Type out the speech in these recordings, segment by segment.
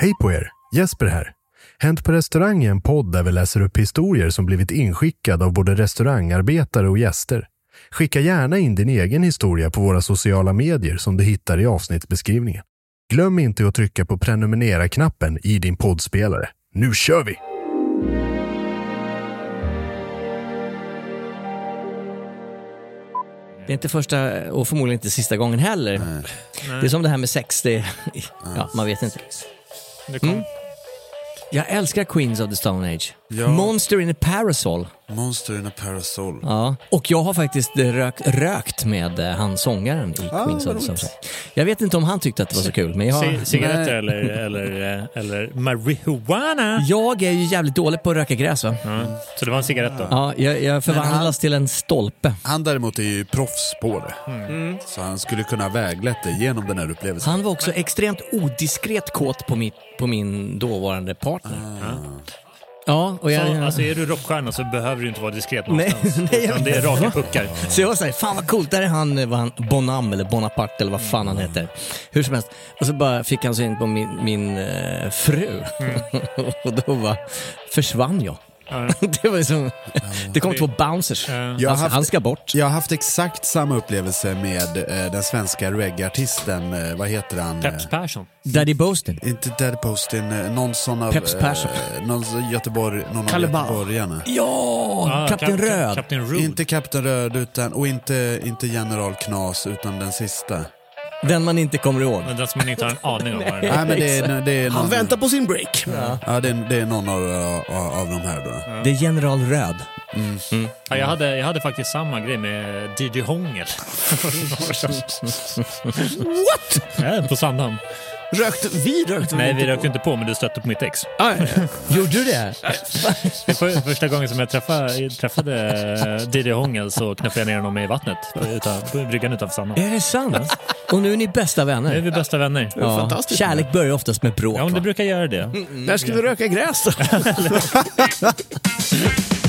Hej på er! Jesper här. Hänt på restaurang är en podd där vi läser upp historier som blivit inskickade av både restaurangarbetare och gäster. Skicka gärna in din egen historia på våra sociala medier som du hittar i avsnittsbeskrivningen. Glöm inte att trycka på prenumerera-knappen i din poddspelare. Nu kör vi! Det är inte första och förmodligen inte sista gången heller. Det är som det här med sex, det, ja, man vet inte. Det kom. Mm. Jag älskar Queens of the Stone Age. Ja. Monster in a Parasol. Monster in a Parasol. Ja, och jag har faktiskt rökt, rökt med eh, han sångaren i Ah, Queens of the. Jag vet inte om han tyckte att det var så kul, men jag, C- cigaretter eller, eller, eh, eller marijuana. jag är ju jävligt dålig på att röka gräs va? Ja. Så det var en cigarett då? Ja, jag, jag förvandlas han- till en stolpe. Han däremot är ju proffs på det. Mm. Så han skulle kunna väglett dig genom den här upplevelsen. Han var också extremt odiskret kåt på, mitt, på min dåvarande partner. Ja, och jag... Så, alltså är du rockstjärna så behöver du inte vara diskret Nej, någonstans. nej, jag- utan det är raka puckar. Så jag var såhär, fan vad coolt, där är han, eh, vad han Bonham eller Bonaparte eller vad fan han heter. Hur som helst. Och så bara fick han syn på min, min eh, fru. och då bara försvann jag. det var liksom, det kom två bouncers. Jag har Han, haft- han ska bort. Jag har haft exakt samma upplevelse med eh, den svenska reggaeartisten, eh, vad heter han? Peps Persson. Daddy Boastin. Inte Daddy Postin, eh, någon sån av... Peps Persson. Eh, någon sån Göteborg, någon av Kalle Bauer. göteborgarna. Ja, Ah, Kapten Kap- Röd. Kapten Rude. Inte Kapten Röd utan, och inte, inte General Knas utan den sista. Den man inte kommer ihåg. Men den som man inte har en aning om vad det Nej är. men det är, det är någon, Han väntar på sin break. Ja, det är, det är någon av, av, av de här då. Det är General Röd. Ja, jag, hade, jag hade faktiskt samma grej med Diddy Hångel. What? Ja, på Sandhamn. Rökte, vi rökte Nej, vi rökte inte på men du stötte på mitt ex. Ah, ja, ja. Gjorde du det? Det var första gången som jag träffade, träffade eh, Diddy Hångel så knuffade jag ner honom i vattnet på, bryggan utanför Sandhamn. Är det sant? Och nu är ni bästa Nu är vänner? vi bästa vänner. Ja. fantastiskt. Kärlek börjar oftast med bråk. Ja, men det brukar göra det. När ska vi röka gräs då?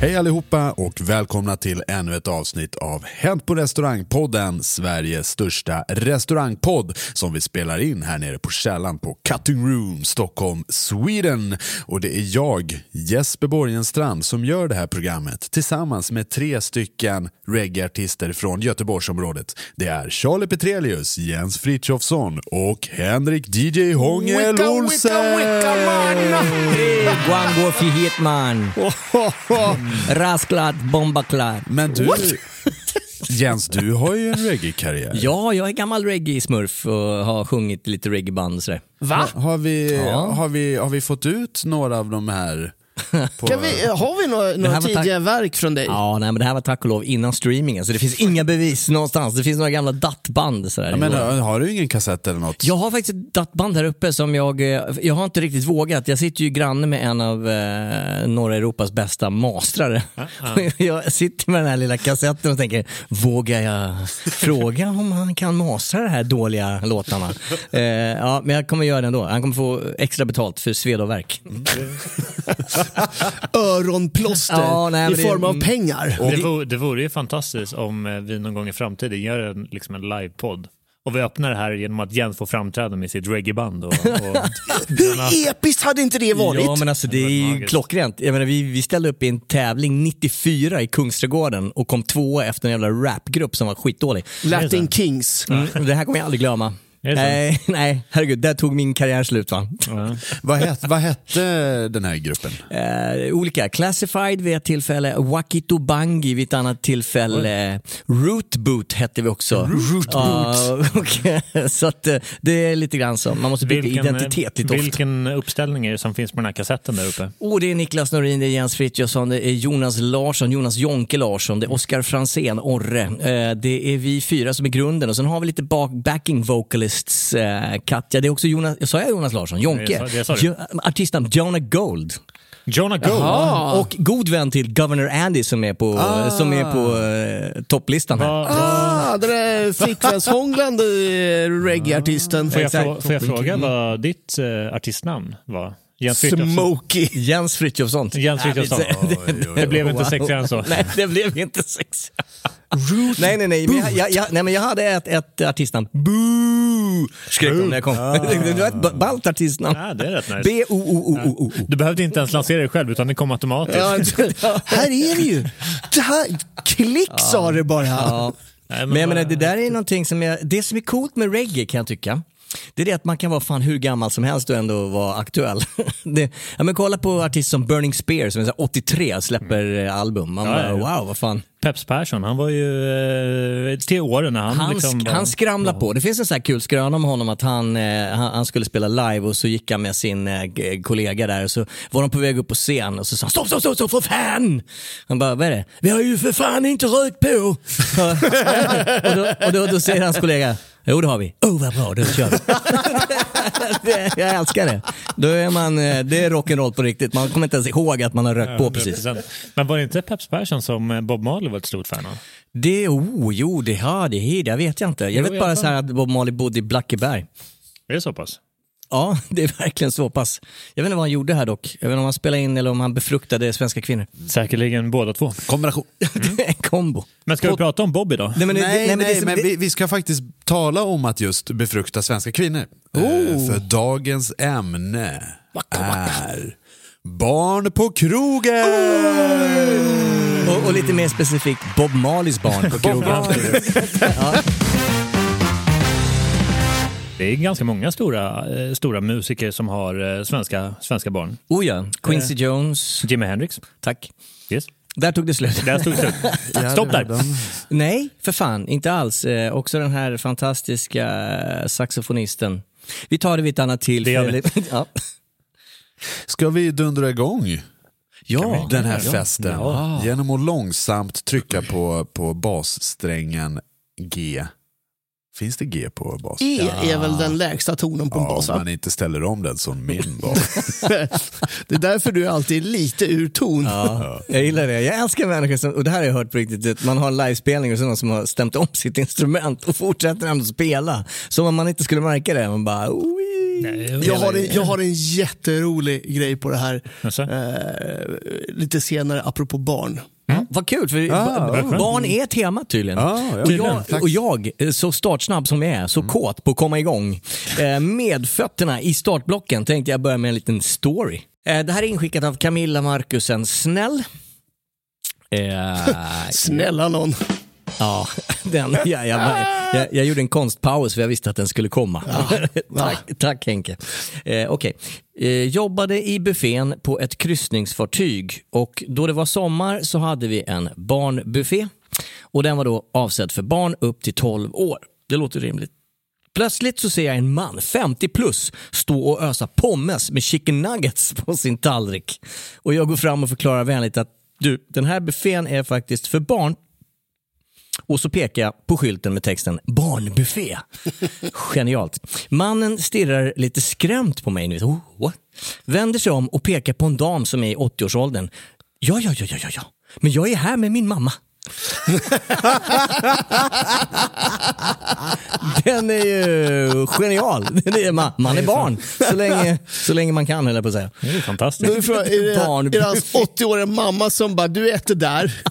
Hej allihopa och välkomna till ännu ett avsnitt av Hänt på restaurangpodden, Sveriges största restaurangpodd som vi spelar in här nere på källan på Cutting Room, Stockholm, Sweden. Och det är jag, Jesper Borgenstrand, som gör det här programmet tillsammans med tre stycken reggaeartister från Göteborgsområdet. Det är Charlie Petrelius, Jens Frithiofsson och Henrik DJ Hångel Wicka, Olsen! wicka, wicka, man! Hey, Guango fi hitman. Rasklart, bombaklart. Men du, Jens, du har ju en reggae-karriär. Ja, jag är gammal reggae-smurf och har sjungit lite reggaeband och sådär. Va? Har vi, Ja. har, vi, har vi fått ut några av de här? På... Kan vi, har vi några, några tack- tidiga verk från dig? Ja, nej, men det här var tack och lov innan streamingen, så det finns inga bevis någonstans. Det finns några gamla dattband. Sådär. Ja, men, har du ingen kassett eller något? Jag har faktiskt ett dattband här uppe som jag, eh, jag har inte riktigt vågat. Jag sitter ju granne med en av eh, norra Europas bästa mastrare. jag sitter med den här lilla kassetten och tänker, vågar jag fråga om han kan mastra de här dåliga låtarna? Eh, ja, men jag kommer göra det ändå. Han kommer få extra betalt för sved och värk. Öronplåster Ja, nej, i men det- form av pengar. Det vore, det vore ju fantastiskt om eh, vi någon gång i framtiden gör en, liksom en livepodd. Och vi öppnar det här genom att Jens får framträda med sitt reggaeband. Och, och, Hur episkt hade inte det varit? Ja men alltså det är ju magiskt. klockrent. Jag menar, vi, vi ställde upp i en tävling 94 i Kungsträdgården och kom tvåa efter en jävla rapgrupp som var skitdålig. Latin Kings. Mm, det här kommer jag aldrig glömma. Nej, nej, herregud, där tog min karriär slut va. ja. Vad, hette, vad hette den här gruppen? Eh, olika, Classified vid ett tillfälle, Wakito Bangi vid ett annat tillfälle, Rootboot hette vi också. Rootboot. och, så att eh, det är lite grann så, man måste byta identitet lite ofta. vilken uppställning är det som finns på den här kassetten där uppe? Och det är Niklas Norin, det är Jens Frithiofsson, det är Jonas Larsson, Jonas Jonke Larsson, det är Oskar Fransén, Orre. Eh, det är vi fyra som är grunden och sen har vi lite backing vocalists. Eh, Katja, det är också Jonas, sa jag Jonas Larsson? Jonke. Det sa- det. Jo, artistnamn Jonah Gold. Jonah Gold? Och god vän till Governor Andy som är på, som är på eh, topplistan här. Ah, den där flickvänshånglande reggae-artisten. Får jag, får jag fråga vad ditt eh, artistnamn var? Jens? Smokey. Jens Frithiofsson. Jens Frithiofsson. det, Det blev inte sexigare än så. Nej, det blev inte sex. nej, nej, nej. Men jag, jag, jag, nej, men jag hade ett, ett artistnamn. Boo! Skrek de när jag kom. det var ett ba- ballt artistnamn. Ja, det är rätt nice. B-O-O-O-O. Du behövde inte ens lansera dig själv utan det kom automatiskt. Ja, här är det ju. Det här, klick sa det bara. Ja. Nej, men Men jag menar, det där är någonting som jag, det som är coolt med reggae kan jag tycka. Det är det att man kan vara fan hur gammal som helst och ändå vara aktuell. det, ja, men kolla på artister som Burning Spear som är så här 83 släpper eh, album. Man Ja, bara, ja. wow, vad fan. Peps Persson, han var ju eh, till åren när han, Han, liksom... sk- var- han skramlar på. Det finns en sån här kul skröna om honom att han, eh, han, han skulle spela live och så gick han med sin eh, kollega där och så var de på väg upp på scen och så sa han stopp, stopp, stopp, stopp för fan! Han bara, vad är det? Vi har ju för fan inte rökt på! och då, och då, då säger hans kollega, jo det har vi. Oh vad bra, då kör vi. det, jag älskar det. Då är man, eh, det är rock'n'roll på riktigt. Man kommer inte ens ihåg att man har rökt på precis. 100%. Men var det inte Peps Persson som eh, Bob Marley var ett stort fan av? Det, oh, jo, det, ja, det, det vet jag inte. Jag Jo, vet jag bara så här att Bob Marley bodde i Blackeberg. Är det så pass? Ja, det är verkligen så pass. Jag vet inte vad han gjorde här dock. Jag vet inte om han spelade in eller om han befruktade svenska kvinnor. Säkerligen båda två. Kombination. Det är en kombo. Men ska vi prata om Bobby då? Nej, men, det- Nej, nej, men, nej, det, men det, vi, vi ska faktiskt tala om att just befrukta svenska kvinnor. Eh, För dagens ämne är barn på krogen! Och, och lite mer specifikt Bob Marleys barn på krogen. Det är ganska många stora, eh, stora musiker som har eh, svenska, svenska barn. Oh ja, Quincy Jones. Jimi Hendrix. Tack. Yes. Där tog det slut. Där det slut. Stopp där. Nej, för fan, inte alls. Eh, också den här fantastiska eh, saxofonisten. Vi tar det vid ett annat tillfälle. ja. Ska vi dundra igång Ja, den här ja. festen genom att långsamt trycka på, på bassträngen G. Finns det G på bas? E är väl den lägsta tonen på en Ja, bas om va? man inte ställer om den som min bas. Det är därför du är alltid lite ur ton. Ja, jag gillar det. Jag älskar människor som, och det här har jag hört på riktigt, att man har en livespelning och så är någon som har stämt om sitt instrument och fortsätter ändå spela. Som om man inte skulle märka det. Man bara. Nej, Jag har, en, jag har en jätterolig grej på det här. Eh, lite senare, apropå barn. Ja, vad kul, för Ah, ba- barn är temat tydligen. Ja, ja. och, jag, och jag, eh, så startsnabb som jag är, så kåt på att komma igång, eh, med fötterna i startblocken tänkte jag börja med en liten story. Eh, det här är inskickat av Camilla Markusen Snäll. Eh, Snälla någon. Ja, den, jag, jag, jag, jag gjorde en konstpaus för jag visste att den skulle komma. tack, tack Henke. Eh, Okej, eh, jobbade i buffén på ett kryssningsfartyg och då det var sommar så hade vi en barnbuffé och den var då avsedd för barn upp till 12 år. Det låter rimligt. Plötsligt så ser jag en man, 50 plus, stå och ösa pommes med chicken nuggets på sin tallrik. Och jag går fram och förklarar vänligt att du, den här buffén är faktiskt för barn och så pekar jag på skylten med texten barnbuffé. Genialt. Mannen stirrar lite skrämt på mig nu. Oh, what? Vänder sig om och pekar på en dam som är i 80-årsåldern. Ja, ja, ja, ja, ja, ja. Men jag är här med min mamma. Den är ju genial. Den är, man, man är barn så länge, så länge man kan, höll jag på att säga. Det är fantastiskt. Är, frågan, är, det, är det hans 80-åriga mamma som bara, du äter där.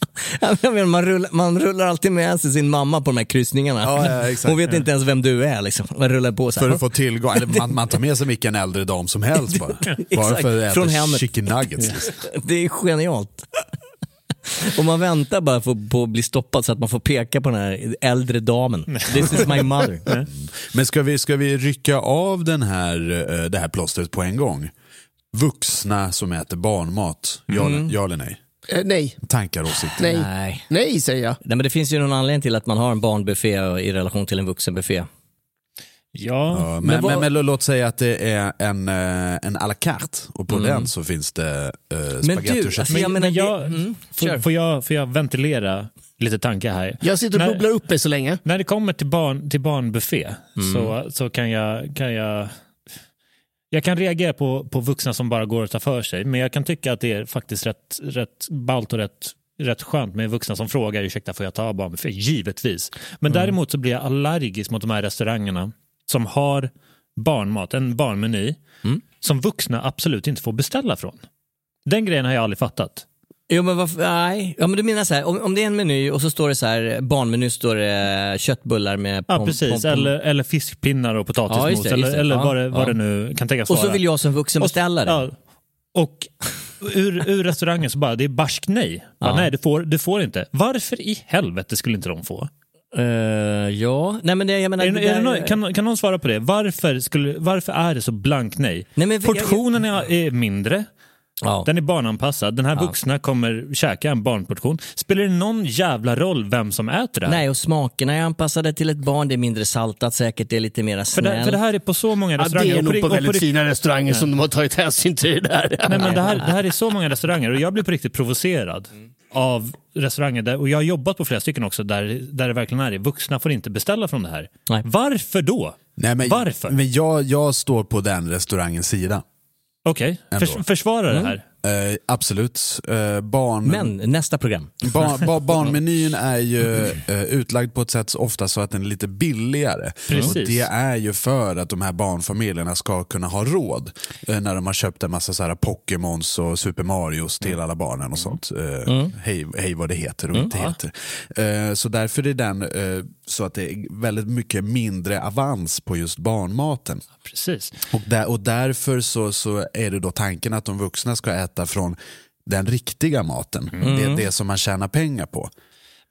Jag menar, man, rullar, man rullar alltid med sig sin mamma på de här kryssningarna. Ja, ja, exakt. Hon vet inte ens vem du är. Liksom. Man rullar på så här. För att få tillgång, eller man, man tar med sig vilken äldre dam som helst bara. Bara för att från äta hemmet. chicken nuggets. Liksom. Det är genialt. Och man väntar bara på, på att bli stoppad så att man får peka på den här äldre damen. This is my mother. Men ska vi, ska vi rycka av den här, eh, det här plåstret på en gång? Vuxna som äter barnmat, ja, eller- ja eller nej? Eh, nej, Tankar, åsikter? nej, Nej. nej säger jag. Nej, men det finns ju någon anledning till att man har en barnbuffé i relation till en vuxenbuffé. Ja, Ja, men, Men men, vad- men, låt säga att det är en, eh, en à la carte och på den så finns det äh, Men spagetti och kött. alltså, men, men jag, det- mm, får, får, jag, får jag ventilera lite tankar här? Jag sitter och När- bubblar upp mig så länge. När det kommer till, barn, till barnbuffé Mm. så, så kan, jag, kan jag... Jag kan reagera på, på vuxna som bara går och tar för sig, men jag kan tycka att det är faktiskt rätt, rätt ballt och rätt, rätt skönt med vuxna som frågar ursäkta får jag ta barnbuffé? Givetvis. Men Mm. däremot så blir jag allergisk mot de här restaurangerna som har barnmat, en barnmeny, Mm. som vuxna absolut inte får beställa från. Den grejen har jag aldrig fattat. Jo men varför, nej. Ja, men du menar så här, om, om det är en meny och så står det så här, barnmeny står det köttbullar med Ja, pom- precis. pom- pom- Eller, eller fiskpinnar och Ja, potatismos. just det, just eller det. eller Ja, vad, det, vad ja. det nu kan tänkas Och vara. så vill jag som vuxen beställa det. Ja, och ur, ur restaurangen så bara, det är barsk nej. Bara, Ja. Nej, du får, du får inte. Varför i helvete skulle inte de få? Eh, ja, nej men det, jag menar... Är, det är det någon, kan, kan någon svara på det? Varför, skulle, varför är det så blank nej? Nej, men jag- är, är mindre. Ja. Den är barnanpassad. Den här vuxna kommer käka en barnportion. Spelar det någon jävla roll vem som äter det här? Nej, och smakerna är anpassade till ett barn. Det är mindre saltat säkert, det är lite mer För snällt. det, för det här är på så många Ja, det restauranger. är nog på och väldigt ri- fina restauranger som de har tagit hänsyn till det där. Nej, men det, här, det här är så många restauranger och jag blir på riktigt provocerad av restauranger. Där, och jag har jobbat på flera stycken också där, där det verkligen är det. Vuxna får inte beställa från det här. Nej. Varför då? Nej, men, Varför? Men jag, jag står på den restaurangens sida. Okej, Ändå. Förs, försvara det här. Eh, absolut. Eh, barn, Men nästa program. Bar, bar, barnmenyn är ju eh, utlagd på ett sätt ofta så att den är lite billigare. Precis. Och det är ju för att de här barnfamiljerna ska kunna ha råd eh, när de har köpt en massa så här Pokémons och Super Marios till alla barnen och sånt. Eh, hej, hej vad det heter och inte heter. Eh, så därför är den så att det är väldigt mycket mindre avans på just barnmaten. Precis. Och, där, och därför så, så är det då tanken att de vuxna ska äta från den riktiga maten. Det, det som man tjänar pengar på.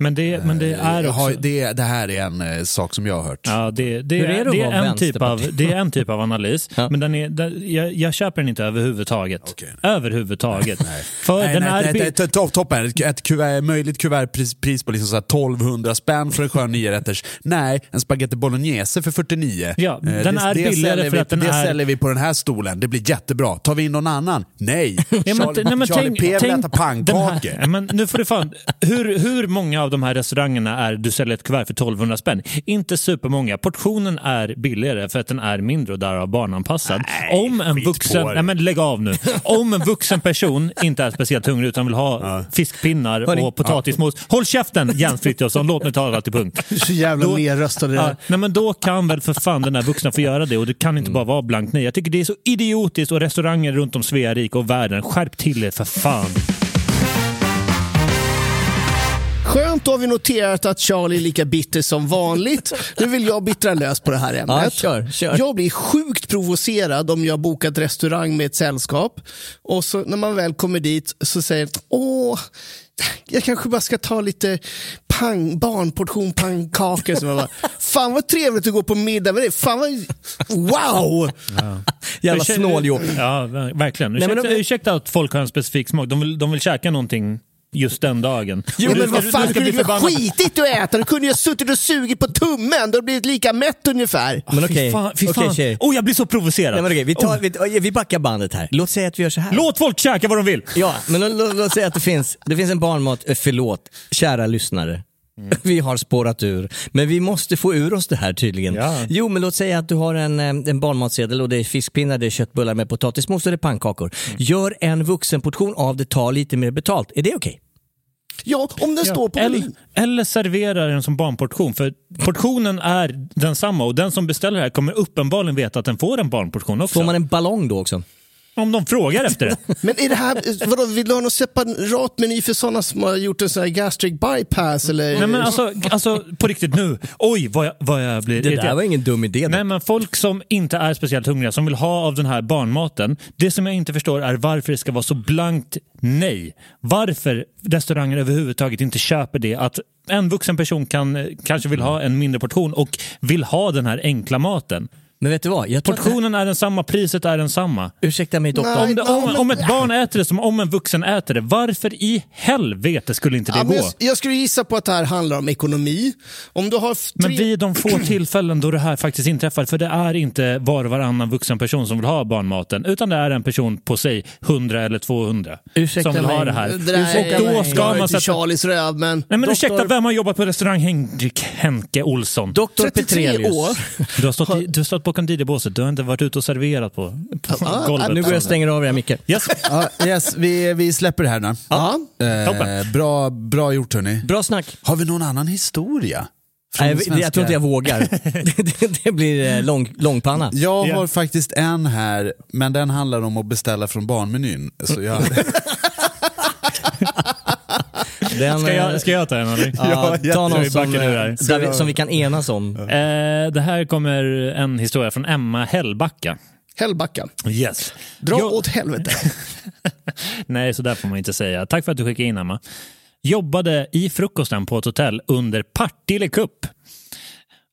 Men det, men det är Jag har- också... det, det här är en eh, sak som jag har hört. Ja, det, det, Hur är det det, är en typ av, det är en typ av analys, Ja. men den är, den, jag, jag köper den inte överhuvudtaget. Okej. Överhuvudtaget. För Nej, den nej, är... nej, nej, to- to- toppen. Ett, ett kuvert, möjligt kuvertpris pris på liksom så här 1200 spänn för en skön niorätters. Nej, en spaghetti bolognese för 49. Ja, Eh, den är billigare för vi, att den det är- säljer vi på den här stolen. Det blir jättebra. Tar vi in någon annan? Nej. Ja, men, Charlie, nej, men Charlie tänk, P vill äta pannkakor. nu får du fan, hur, hur många av av de här restaurangerna är du säljer ett kuvert för 1200 spänn. Inte supermånga. Portionen är billigare för att den är mindre och därav barnanpassad. Om en vuxen, nej men lägg av nu. Om en vuxen person inte är speciellt hungrig utan vill ha fiskpinnar Hörni. och potatismos. Håll käften Jens Frithiofsson, låt mig tala till punkt. Du är så jävla Då- nerröstad Ja, där. nej men då kan väl för fan den där vuxna få göra det och det kan inte bara vara blankt nej. Jag tycker det är så idiotiskt och restauranger runt om Svea rike och världen, skärp till er för fan. Skönt, då har vi noterat att Charlie är lika bitter som vanligt. Nu vill jag bittra lös på det här ämnet. Ja, kör, kör. Jag blir sjukt provocerad om jag bokat restaurang med ett sällskap och så när man väl kommer dit så säger åh, jag kanske bara ska ta lite pang, barnportion pannkakor. Så man bara, Fan vad trevligt att gå på middag med dig. Fan vad, wow! Jävla Ursäkta- snåljåp. Ja, ver- verkligen. Nej, men Ursäkta, de- ursäkta att folk har en specifik smak. De vill, de vill käka någonting just den dagen. Jo, men ska- vad fan, du bli ju förbannad. skitit att äta. Du kunde ju ha suttit och sugit på tummen. Du hade blivit lika mätt ungefär. Men Fy okej, fan, fy okej fan. tjejer. Oh, jag blir så provocerad. Nej, men okej, vi, tar, Oh. vi, vi backar bandet här. Låt säga att vi gör så här. Låt folk käka vad de vill. Ja, men låt, låt, låt säga att det finns, det finns en barnmat, eh, förlåt, kära lyssnare. Vi har spårat ur, men vi måste få ur oss det här tydligen. Ja. Jo, men låt säga att du har en, eh, en barnmatsedel och det är fiskpinnar, det är köttbullar med potatismos och det är pannkakor. Gör en vuxenportion av det, ta lite mer betalt. Är det okej? Ja, om den står på eller, menyn. eller servera den som barnportion. För portionen är densamma och den som beställer det här kommer uppenbarligen veta att den får en barnportion också. Får man en ballong då också? Om de frågar efter det. Men är det här, vadå, vill du ha någon separat meny för sådana som har gjort en sån här gastric bypass? Eller? Nej men alltså, alltså på riktigt nu. Oj vad jag, vad jag blir Det där var ingen dum idé. Nej men folk som inte är speciellt hungriga, som vill ha av den här barnmaten. Det som jag inte förstår är varför det ska vara så blankt nej. Varför restauranger överhuvudtaget inte köper det. Att en vuxen person kan, eh, kanske vill ha en mindre portion och vill ha den här enkla maten. Men vet du vad? Jag tror att Portionen är densamma, priset är densamma. ursäkta mig doktor. Nej. Om, det, om, om ett barn äter det som om en vuxen äter det, varför i helvete skulle inte det Ja, men gå? jag, jag skulle gissa på att det här handlar om ekonomi. Om du har f- Men tre... vid de få tillfällen då det här faktiskt inträffar, för det är inte var och varannan vuxen person som vill ha barnmaten, utan det är en person på sig 100 eller 200 Ursäkta som vill ha mig. det här. Det där och då ska man sätta... Charlies röv, men... Nej men Doktor- ursäkta, vem har jobbat på restaurang Henrik Henke Olsson? Doktor 33 Petrelius. år. Du har stått, i, du har stått bakom DJ-båset, du har inte varit ute och serverat på, på Ah, golvet. Nu går jag och stänger av er Micke. Yes. Ja, yes, vi, vi släpper det här nu. Ja. Toppen. Eh, bra, bra gjort hörni. Bra snack. Har vi någon annan historia? Nej, den jag, tror inte jag vågar. det, det, blir eh, lång, långpanna. Jag Ja. har faktiskt en här, men den handlar om att beställa från barnmenyn. Så jag, Den, Ska, jag, ska jag ta en eller? Ja, Ja, ta någon som, eh, där vi, som vi kan enas om. Eh, det här kommer en historia från Emma Hellbacka. Hällbacka. Yes. Dra Jag- åt helvete. Nej, så där får man inte säga. Tack för att du skickade in Emma. Jobbade i frukosten på ett hotell under Partille Cup.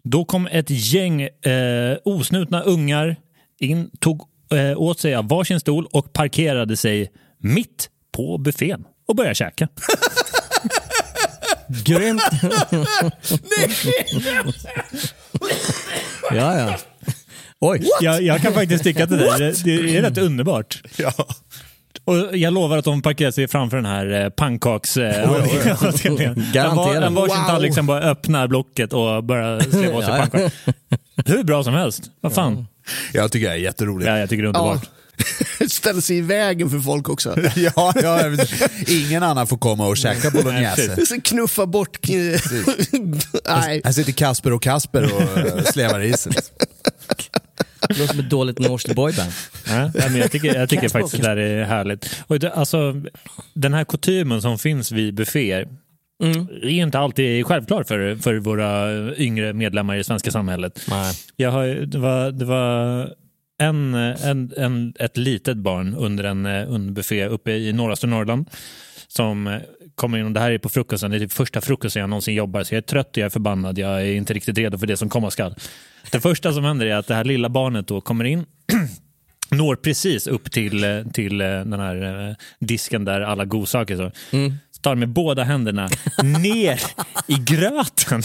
Då kom ett gäng eh, osnutna ungar in, tog eh, åt sig av varsin stol och parkerade sig mitt på buffén och började käka. Grymt. ja, ja. Oj. Jag, jag kan faktiskt tycka att det, där, det, det är rätt underbart. Och jag lovar att de parkerar sig framför den här eh, pannkaks... Eh, Garanterat. en varsin Wow. tallrik som bara öppnar blocket och börjar sleva åt sig Ja, ja. pannkakor. Hur bra som helst. Vad fan. jag tycker det är jätteroligt. Ja, jag tycker det är Ja. Ställer sig i vägen för folk också. Ja, ja. Ingen annan får komma och käka bolognese. Så knuffa bort... Nej. Här sitter Kasper och Kasper och eh, slevar i sig. Det låter som ett dåligt norskt boyband. Ja, nej, men jag tycker, jag tycker faktiskt det där är härligt. Och det, alltså, den här kutymen som finns vid bufféer är inte alltid självklar för, för våra yngre medlemmar i det svenska samhället. Nej. Jag har, det var, det var en, en, en, ett litet barn under en, eh, en buffé uppe i norraste Norrland som eh, kommer in och det här är på frukosten, det är typ första frukosten jag någonsin jobbar så jag är trött och jag är förbannad, jag är inte riktigt redo för det som komma skall. Det första som händer är att det här lilla barnet då kommer in når precis upp till, eh, till den här disken där alla godsaker så tar med båda händerna ner i gröten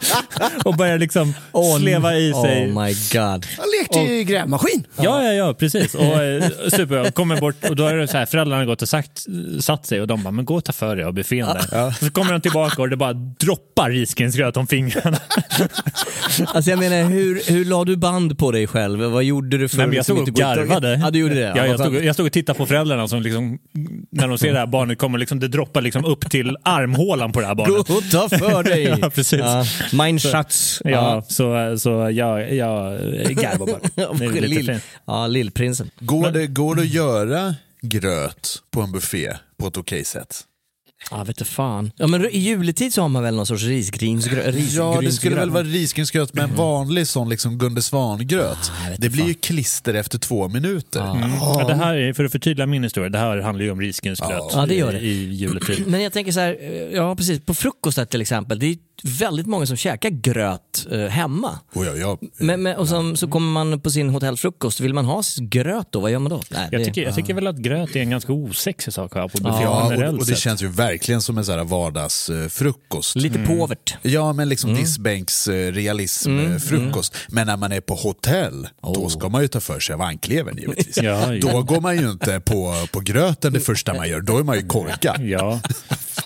och börjar liksom sleva i sig. Oh my god. Han lekte i grävmaskin. Ja, ja, ja, precis. Och eh, super, kommer bort och då är det så här, föräldrarna gått och sagt, satt sig och de bara, men gå och ta för dig av buffén där. Så kommer de tillbaka och det bara droppar risgrynsgröt om fingrarna. Alltså jag menar, hur, hur la du band på dig själv? Vad gjorde du för Nej, men jag liksom stod och garvade. Ja, du gjorde det? Ja, jag, stod, jag stod och tittade på föräldrarna som liksom, när de ser det här barnet kommer, liksom, det droppar liksom upp till armhålan på det här Gå barnet. och ta för dig! Ja, precis. Ja, Mein Schatz. Ja, så, så jag, jag garvar bara. Det är lite Lill, fint. ja, lillprinsen. Går det, går det att göra gröt på en buffé på ett okej sätt? Ja, vet du fan. Ja, men i juletid så har man väl någon sorts risgrynsgröt? Ja, det skulle väl vara risgrynsgröt med en vanlig sån liksom Gunde Svan-gröt. vet Det blir fan. ju klister efter två minuter. Mm. Ja, det här är, för att förtydliga min historia, det här handlar ju om risgrynsgröt Ja, det gör det. i, i juletid. Men jag tänker så här, eh, ja precis, på frukostar till exempel, det är väldigt många som käkar gröt eh, hemma. Och jag, jag, Men, men, och som, så kommer man på sin hotellfrukost, vill man ha gröt då? Vad gör man då? Nej, Jag det- tycker, jag tycker väl att gröt är en ganska osexig sak ha på buffé ja, och, och det känns ju verkligen som en sån här vardagsfrukost. Lite påvert. Ja, men liksom Mm. diskbänks eh, realism eh, frukost. Men när man är på hotell, då ska man ju ta för sig av anklevern givetvis. Ja, ja. Då går man ju inte på, på gröten det första man gör, då är man ju korkad. Ja.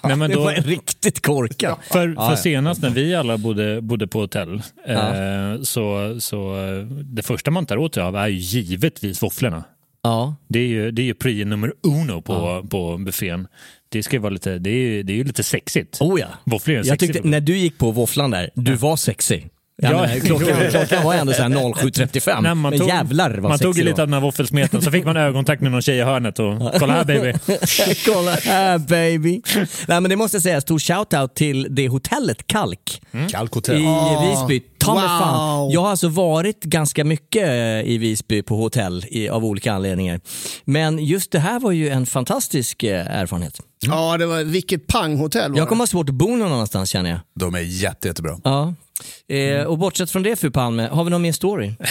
Nej, men Det då, var riktigt korkat. för, Ja, för ja. senast när vi alla bodde, bodde på hotell, eh, så, så det första man tar åt sig av är ju givetvis våfflorna. Ja. Det är ju, det är ju prio nummer uno på, på buffén. Det ska vara lite, det är det är ju lite sexigt. Oh ja. Våfflor är en Jag tyckte, när du gick på våfflan där, du var sexig. Ja, Ja. men, klockan, klockan var ändå så här 07.35. Nej, men jävlar vad man tog lite av den här våffelsmeten, så fick man ögonkontakt med någon tjej i hörnet och kolla här baby. Kolla här baby. Nej men det måste jag säga, stor shoutout till det hotellet Kalk Kalkhotell. i Visby. Ta Wow. fan. Jag har alltså varit ganska mycket eh, i Visby på hotell i, av olika anledningar. Men just det här var ju en fantastisk eh, erfarenhet. Ja, det var vilket panghotell var Jag kommer ha svårt att bo någon annanstans känner jag. De är jätte, jättebra. Ja. Eh, och bortsett från det fru Palme, har vi någon mer story?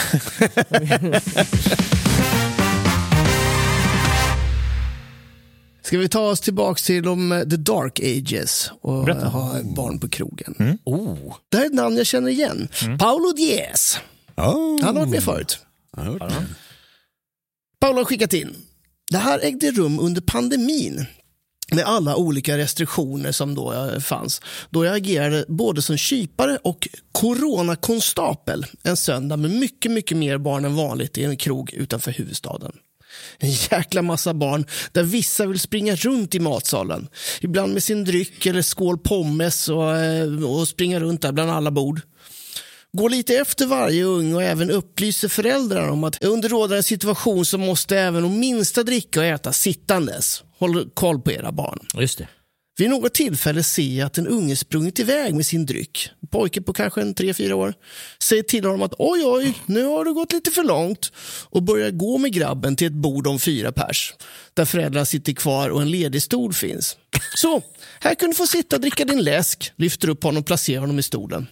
Ska vi ta oss tillbaks till de, eh, the dark ages och Berätta. eh, ha barn på krogen. Oh. Det här är ett namn jag känner igen. Paolo Diaz. Oh. Han har varit med förut. Paolo har skickat in. Det här ägde rum under pandemin med alla olika restriktioner som då eh, fanns. Då jag agerade både som kypare och coronakonstapel en söndag med mycket, mycket mer barn än vanligt i en krog utanför huvudstaden. En jäkla massa barn där vissa vill springa runt i matsalen. Ibland med sin dryck eller skål pommes och, eh, och springa runt där bland alla bord. Går lite efter varje ung och även upplyser föräldrar om att under rådande situation så måste även de minsta dricka och äta sittandes. Håll koll på era barn. Just det. Vid något tillfälle ser jag att en unge sprungit iväg med sin dryck. En pojke på kanske en 3-4 år. Säger till honom att oj, oj, nu har du gått lite för långt och börjar gå med grabben till ett bord om fyra pers. Där föräldrar sitter kvar och en ledig stol finns. Så, här kan du få sitta och dricka din läsk. Lyfter upp honom och placerar honom i stolen.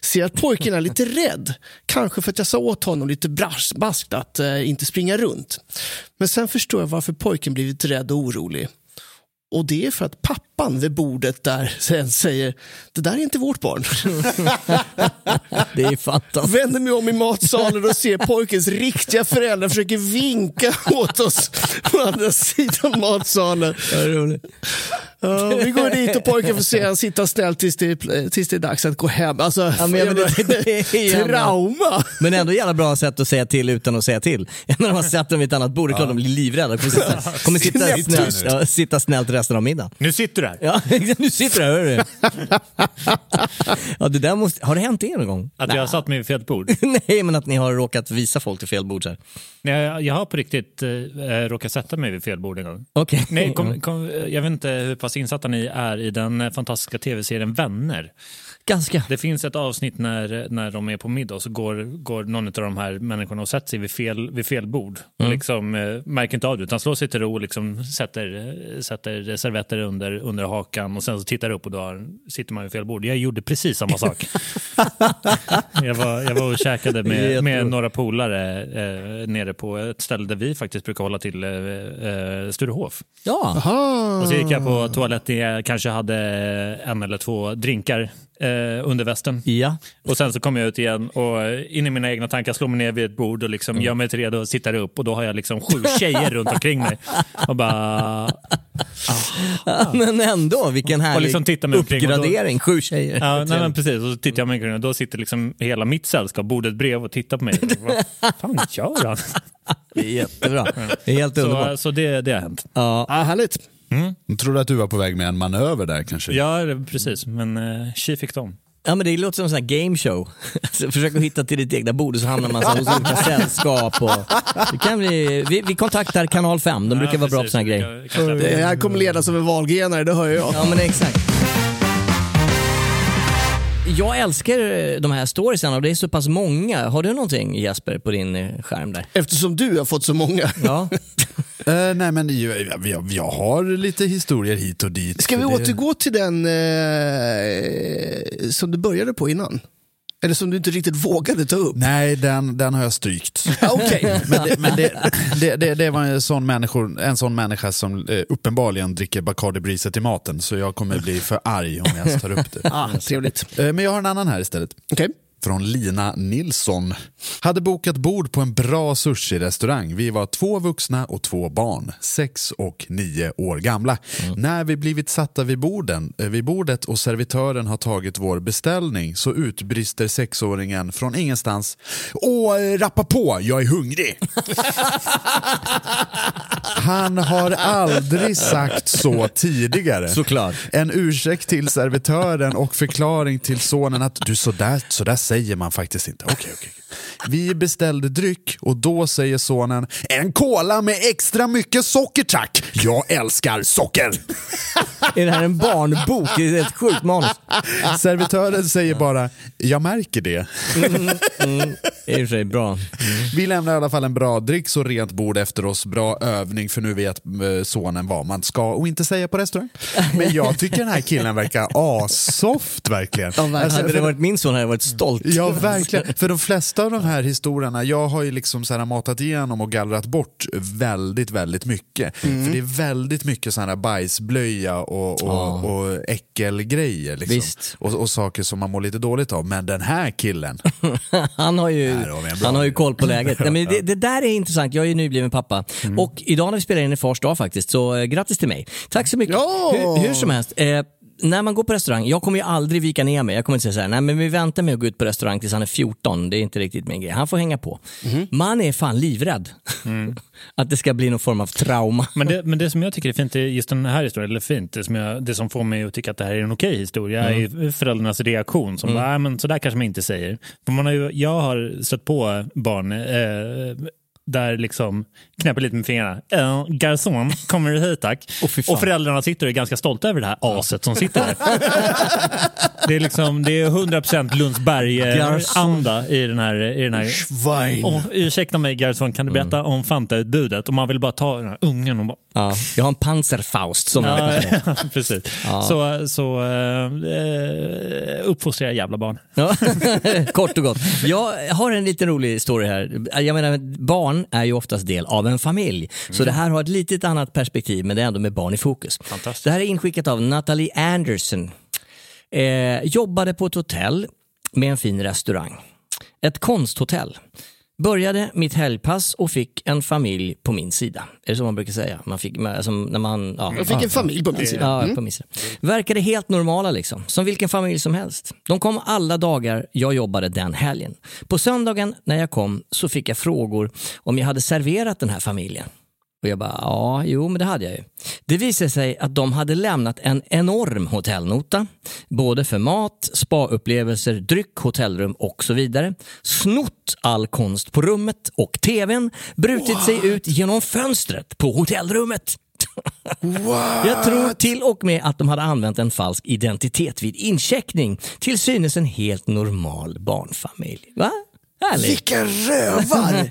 Ser att pojken är lite rädd. Kanske för att jag sa åt honom lite braskt att eh, inte springa runt. Men sen förstår jag varför pojken blivit rädd och orolig. Och det är för att pappan vid bordet där sen säger det där är inte vårt barn. Det är fantastiskt. Vänder mig om i matsalen och ser pojkens riktiga föräldrar försöker vinka åt oss på andra sidan matsalen. Ja, vi går dit och pojken får se han sitta snällt tills det, tills det är dags att gå hem. Alltså, Ja, men menar, det- det ändå- trauma. Men ändå jävla bra sätt att säga till utan att säga till. Jag menar, man sätter dem vid ett annat bord, det är klart de blir livrädda. Kommer sitta, kommer sitta, snällt, ja, sitta snällt resten av middagen. Nu sitter du här. Ja, nu sitter du här, hör du. Ja, det där måste, har det hänt er någon gång? Att jag har satt mig vid fel bord. Nej, men att ni har råkat visa folk till fel bord. så här. Nej, Jag, har på riktigt eh, råkat sätta mig vid fel bord en gång. Okej. Nej, kom, kom, jag vet inte hur pass insatta ni är i den eh, fantastiska tv-serien Vänner. Ganska. Det finns ett avsnitt när, när de är på middag och så går, går någon av de här människorna och sätter sig vid fel, vid fel bord. Och liksom, eh, märker inte av det utan slår sig till ro och liksom sätter, sätter servetter under, under hakan och sen så tittar du upp och då sitter man vid fel bord. Jag gjorde precis samma sak. jag, var, jag var och käkade med, med några polare eh, nere på ett ställe där vi faktiskt brukar hålla till, eh, eh, Sturehof. Ja, Och så gick jag på toaletten, jag kanske hade en eller två drinkar eh, under västen. ja. Och sen så kommer jag ut igen och in i mina egna tankar slår mig ner vid ett bord och liksom gör mig till redo och tittar upp och då har jag liksom sju tjejer runt omkring mig. Och bara... men ändå, vilken härlig liksom tittar mig och då- uppgradering. Sju tjejer. Ja, nej, men precis. Och så tittar jag mig omkring och då sitter liksom hela mitt sällskap bordet bredvid och tittar på mig. Vad fan gör han? Det är jättebra. Det är helt Så, underbart. så det, det har hänt. Ja. Ah, härligt. Jag trodde att du var på väg med en manöver där kanske. Ja, precis. Men uh, tji fick dem. Ja men det låter som en sån här game show. Alltså, försök att hitta till ditt egna bord och så hamnar man så hos olika sällskap. Och det kan bli, vi, vi kontaktar kanal 5, de brukar vara bra på såna här grejer. Det här kommer ledas en valgenare, det hör jag. Ja men exakt. Jag älskar eh, de här storiesen och det är så pass många. Har du någonting Jesper på din eh, skärm där? Eftersom du har fått så många. Ja. Eh, nej men jag, jag, jag har lite historier hit och dit. Ska vi Det- återgå till den eh, som du började på innan? Eller som du inte riktigt vågade ta upp? Nej, den, den har jag strykt. Ah, Okej. Men, det, men det, det, det, var en sån, människor, en sån människa som eh, uppenbarligen dricker Bacardi Breezer till maten, så jag kommer bli för arg om jag tar upp det. Ah, trevligt. Eh, Men jag har en annan här istället. Okej. Från Lina Nilsson. Hade bokat bord på en bra sushi-restaurang. Vi var två vuxna och två barn, sex och nio år gamla. När vi blivit satta vid, borden, eh, vid bordet och servitören har tagit vår beställning så utbrister sexåringen från ingenstans. Åh, rappa på, jag är hungrig. Han har aldrig sagt så tidigare. Såklart. En ursäkt till servitören och förklaring till sonen att du så där, så där säger man faktiskt inte. Okej, okej. Vi beställde dryck och då säger sonen en cola med extra mycket socker tack. Jag älskar socker. Är det här en barnbok? Det är ett sjukt manus. Servitören säger bara jag märker det. Det är i och för sig bra. Vi lämnar i alla fall en bra dryck så rent bord efter oss. Bra övning för nu vet eh, sonen vad man ska och inte säga på restaurang. Men jag tycker den här killen verkar asoft verkligen. Alltså, Hade det varit min son hade jag varit stolt. Ja, verkligen. För de flesta av de här historierna, jag har ju liksom så här matat igenom och gallrat bort väldigt, väldigt mycket. För det är väldigt mycket sån här bajsblöja och, och, och äckelgrejer. Liksom. Visst. Och, och saker som man mår lite dåligt av. Men den här killen, Han har ju, Här har han har ju koll på läget. Nej, men det, det där är intressant. Jag är ju nybliven pappa. Mm. Och idag när vi spelar in är fars dag faktiskt, så eh, grattis till mig. Tack så mycket. Ja! Hur, hur som helst. Eh, när man går på restaurang, jag kommer ju aldrig vika ner mig. Jag kommer inte säga så här, nej men vi väntar med att gå ut på restaurang tills han är 14. Det är inte riktigt min grej. Han får hänga på. Mhm. Man är fan livrädd. att det ska bli någon form av trauma. Men det, men det som jag tycker är fint i just den här historien, eller fint, det som, jag, det som får mig att tycka att det här är en okej historia, är föräldrarnas reaktion. Som bara, "Nej, men så där kanske man inte säger. För man har ju, jag har stött på barn eh, där liksom knäpper lite med fingrarna. Uh, garçon, kommer du hit tack? Fan. och föräldrarna sitter och är ganska stolta över det här aset som sitter där. det är liksom, det är 100% Garçon. Lundsberg-anda i den här... I den här Schwein. oh, ursäkta mig garçon, kan du berätta om Fanta-utbudet? Och man vill bara ta den här ungen och bara Ja, jag har en panzerfaust som Ja, vet ja, precis. Så, så uh, uppfostra jävla barn. Kort och gott. Jag har en liten rolig story här. Jag menar, barn är ju oftast del av en familj. Så det här har ett litet annat perspektiv, men det är ändå med barn i fokus. Fantastiskt. Det här är inskickat av Natalie Anderson. Eh, jobbade på ett hotell med en fin restaurang. Ett konsthotell. Började mitt helgpass och fick en familj på min sida. Är det så man brukar säga? Man fick, alltså, när man, ja, Jag fick en familj på min sida. Ja, på min sida. Verkade helt normala liksom, som vilken familj som helst. De kom alla dagar jag jobbade den helgen. På söndagen när jag kom så fick jag frågor om jag hade serverat den här familjen. Och jag bara, ja, jo men det hade jag ju. Det visade sig att de hade lämnat en enorm hotellnota, både för mat, spaupplevelser, dryck, hotellrum och så vidare. Snott all konst på rummet och tvn, brutit sig ut genom fönstret på hotellrummet. Jag tror till och med att de hade använt en falsk identitet vid incheckning. Till synes en helt normal barnfamilj. Va? Härligt. Vilka rövar!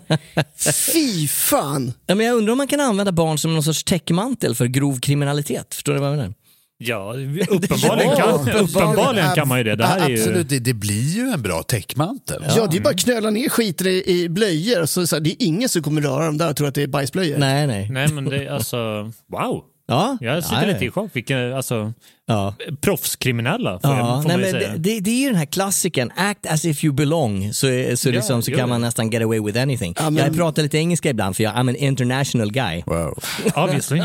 Fy fan! Ja, men jag undrar om man kan använda barn som någon sorts täckmantel för grov kriminalitet. Förstår du vad jag menar? Ja, uppenbarligen kan, uppenbarligen kan man ju det. det här är ju... Absolut, det, det blir ju en bra täckmantel. Ja, det är bara att knöla ner skiten i, i blöjor. Så, så, här, det är ingen som kommer röra dem där och tror att det är bajsblöjor. Nej, nej. Nej men det är alltså, wow. Ja, Jag sitter ja, lite i chock. Vilka, alltså, Ja. proffskriminella får, Ja, jag, får nej, man ju men säga. det, det, är ju den här klassikern, act as if you belong, så, så, Ja, liksom, så kan man nästan get away with anything. Ja, men- Jag pratar lite engelska ibland för jag I'm an international guy. Wow. Obviously.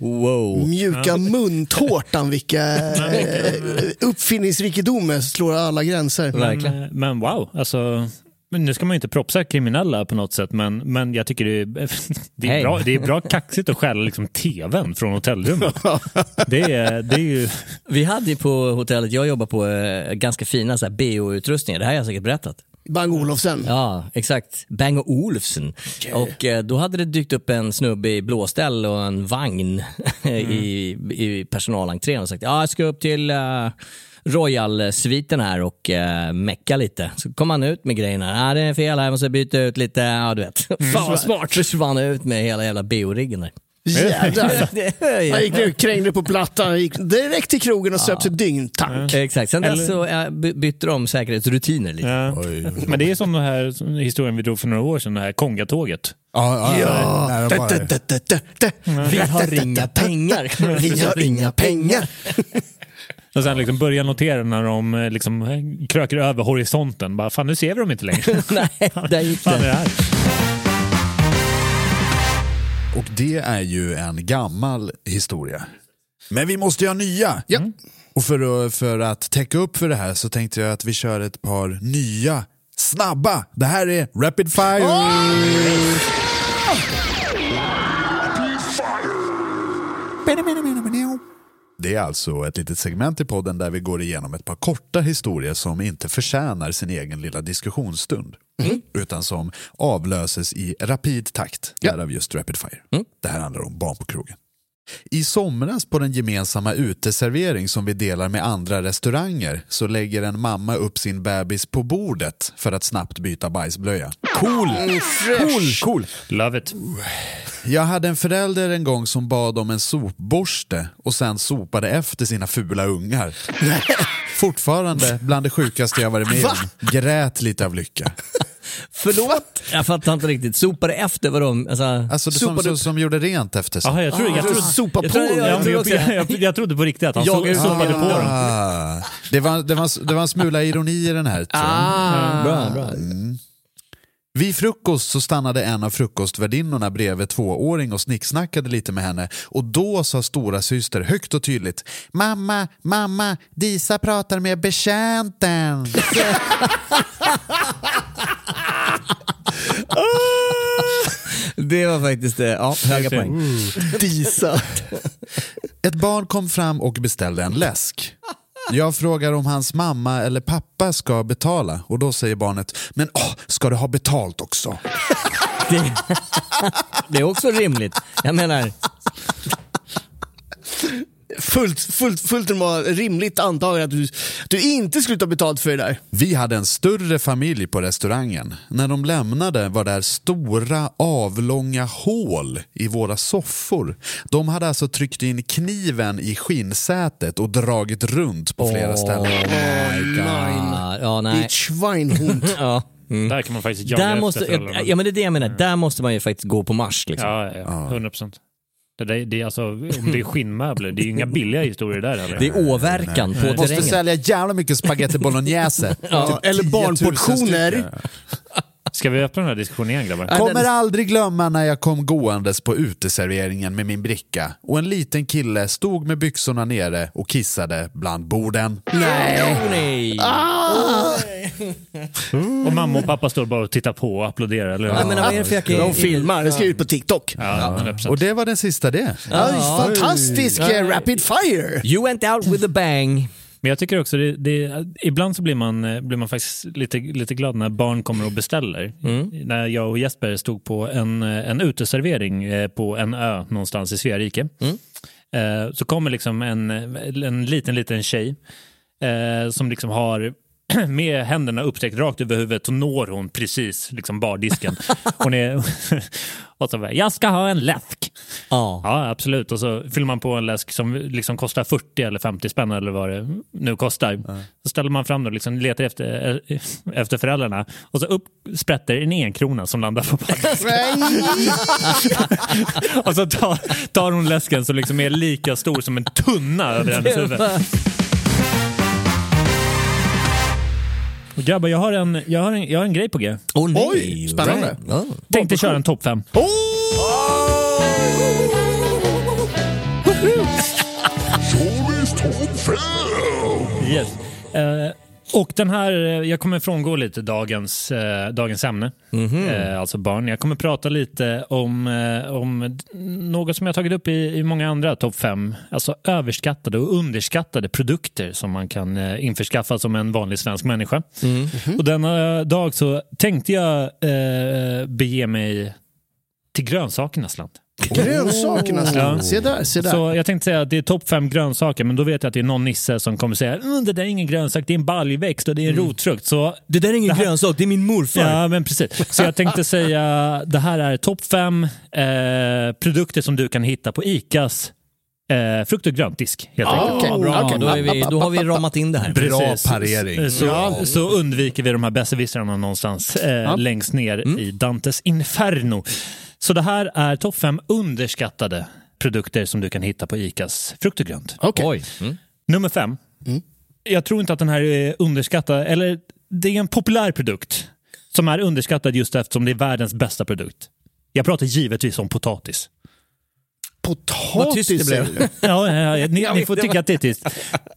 Wow. Mjuka muntårtan, vilka eh, uppfinningsrikedomar slår alla gränser. Men, men wow, alltså. Men nu ska man ju inte propsa kriminella på något sätt, men, men jag tycker det är, det är, bra, det är bra kaxigt att stjäla liksom tvn från hotellrummet. Det är, det är ju... Vi hade ju på hotellet jag jobbar på eh, ganska fina BO-utrustningar, det här har jag säkert berättat. Bang Olofsen. Ja, exakt. Bang Olufsen. Och eh, då hade det dykt upp en snubbe i blåställ och en vagn i, i personalentrén och sagt ja, jag ska upp till uh, Royal-sviten här och uh, mecka lite. Så kom han ut med grejerna. Ja, det är fel här, jag måste byta ut lite, ja du vet. Fan vad smart. Försvann ut med hela jävla BO-riggen där. Ju- Han gick ner, krängde på plattan, gick direkt till krogen och söp sig dygn. Tack. Exakt, sen dess Eller- så by- bytte de säkerhetsrutiner lite. Ja. Men det är som den här historien vi drog för några år sedan, det här Kongatåget. Ja, ja. Nej. Vi har inga pengar. Vi har inga pengar. Och sen liksom börja notera när de eh, liksom eh, kröker över horisonten. Bara, fan nu ser vi dem inte längre. Nej, där gick fan är det det. här? Och det är ju en gammal historia. Men vi måste ju ha nya. Ja. Och för att, för att täcka upp för det här så tänkte jag att vi kör ett par nya, snabba. Det här är Rapid Fire. Det är alltså ett litet segment i podden där vi går igenom ett par korta historier som inte förtjänar sin egen lilla diskussionsstund. Utan som avlöses i rapid takt, därav just Rapid Fire. Det här handlar om barn på krogen. I somras på den gemensamma uteservering som vi delar med andra restauranger så lägger en mamma upp sin bebis på bordet för att snabbt byta bajsblöja. Cool! Cool, cool! Love it. Jag hade en förälder en gång som bad om en sopborste och sen sopade efter sina fula ungar. Fortfarande bland det sjukaste jag varit med om. Grät lite av lycka. Förlåt? Jag fattar inte riktigt. Sopade efter vad de... Alltså, Alltså det som, Sopade som, som gjorde rent efter sig. Jaha, jag, trodde, jag, Jag trodde, tror sopa jag på. jag trodde på riktigt att han Jag so, är- sopade på dem. Ah, det, var, det, var, det var en smula ironi i den här. Ah, bra, bra. Vid frukost så stannade en av frukostvärdinnorna bredvid tvååring och snicksnackade lite med henne och då sa stora syster högt och tydligt Mamma, mamma, Disa pratar med betjänten. Det var faktiskt, eh, ja, höga poäng. Disa. Ett barn kom fram och beställde en läsk. Jag frågar om hans mamma eller pappa ska betala och då säger barnet Men åh, ska du ha betalt också? Det, det är också rimligt. Jag menar, Fullt, fullt, fullt normalt, rimligt antagande att du, du inte skulle ta betalt för det där. Vi hade en större familj på restaurangen. När de lämnade var där stora avlånga hål i våra soffor. De hade alltså tryckt in kniven i skinnsätet och dragit runt på flera ställen. ja, ja nej. Ditt Schweinhund. Ja. Där kan man faktiskt jaga Där efter måste, föräldrarna. ja men det är det jag menar, där måste man ju faktiskt gå på marsch liksom. Ja, ja, ja. 100 procent. Det, där, det är alltså, om det är skinnmöbler, det är ju inga billiga historier där heller. Det är åverkan på Måste terrängen. sälja jävla mycket spaghetti bolognese. Ja, eller 10 000 barnportioner. Ska vi öppna den här diskussionen igen grabbar? Kommer aldrig glömma när jag kom gåendes på uteserveringen med min bricka och en liten kille stod med byxorna nere och kissade bland borden. Nej. nej. Och mamma och pappa står bara och tittar på och applåderar, eller? Jag menar, vad är det för jäkla... De filmar, det ska ut på TikTok. Ja, 100%. Och det var den sista det. Ja, fantastisk eh, rapid fire! You went out with a bang. Men jag tycker också, det, det, ibland så blir man, eh, blir man faktiskt lite, lite glad när barn kommer och beställer. När jag och Jesper stod på en, eh, en uteservering eh, på en ö någonstans i Sverige. Eh, Så kommer liksom en, en liten, liten tjej som liksom har med händerna upptäckt rakt över huvudet så når hon precis liksom bardisken. Hon är, och så bara, jag ska ha en läsk. Ja. Ja, absolut. Och så fyller man på en läsk som liksom kostar 40 eller 50 spänn eller vad det nu kostar. Så ställer man fram den och liksom letar efter, eh, efter föräldrarna. Och så upp sprätter en enkrona som landar på packet. och så tar, tar hon läsken som liksom är lika stor som en tunna över hennes huvud. Grabbar, jag har, en, jag, har en, jag har en grej på G. Åh nej. Oj, spännande. Ja. Tänkte köra en topp fem. Yes. Eh, och den här, eh, jag kommer frångå lite dagens, eh, dagens ämne, eh, alltså barn. Jag kommer prata lite om, eh, om något som jag tagit upp i, i många andra topp fem, alltså överskattade och underskattade produkter som man kan eh, införskaffa som en vanlig svensk människa. Och denna dag så tänkte jag eh, bege mig till grönsakernas land. Grönsakernas Ja. land. Se där, se där. Så jag tänkte säga att det är topp fem grönsaker, men då vet jag att det är någon nisse som kommer säga mm, det där är ingen grönsak, det är en baljväxt och det är en rotfrukt. Så, Det där är ingen Det här- grönsak, det är min morfar. ja, men precis. Så jag tänkte säga det här är topp fem eh, produkter som du kan hitta på ICAs eh, frukt och gröntdisk. Helt enkelt. okej. Ja, bra, Okej. då, vi, då har vi ramat in det här. Bra Precis. parering. Så, så undviker vi de här besserwissrarna någonstans eh, längst ner i Dantes Inferno. Så det här är topp fem underskattade produkter som du kan hitta på ICAs frukt och grönt. Okej. Oj. Mm. Nummer fem. Jag tror inte att den här är underskattad, eller det är en populär produkt som är underskattad just eftersom det är världens bästa produkt. Jag pratar givetvis om potatis. Potatis. Ja, ja, ja, ni, ni får tycka att det är tyst.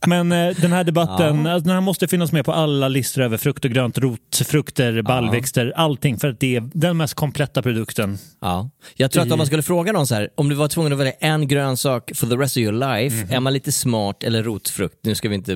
Men eh, den här debatten alltså, den här måste finnas med på alla listor över frukt och grönt, rotfrukter, baljväxter, allting. För att det är den mest kompletta produkten. Ja. Jag tror att om man skulle fråga någon så här, om du var tvungen att välja en grönsak for the rest of your life, är man lite smart eller rotfrukt? Nu ska vi inte...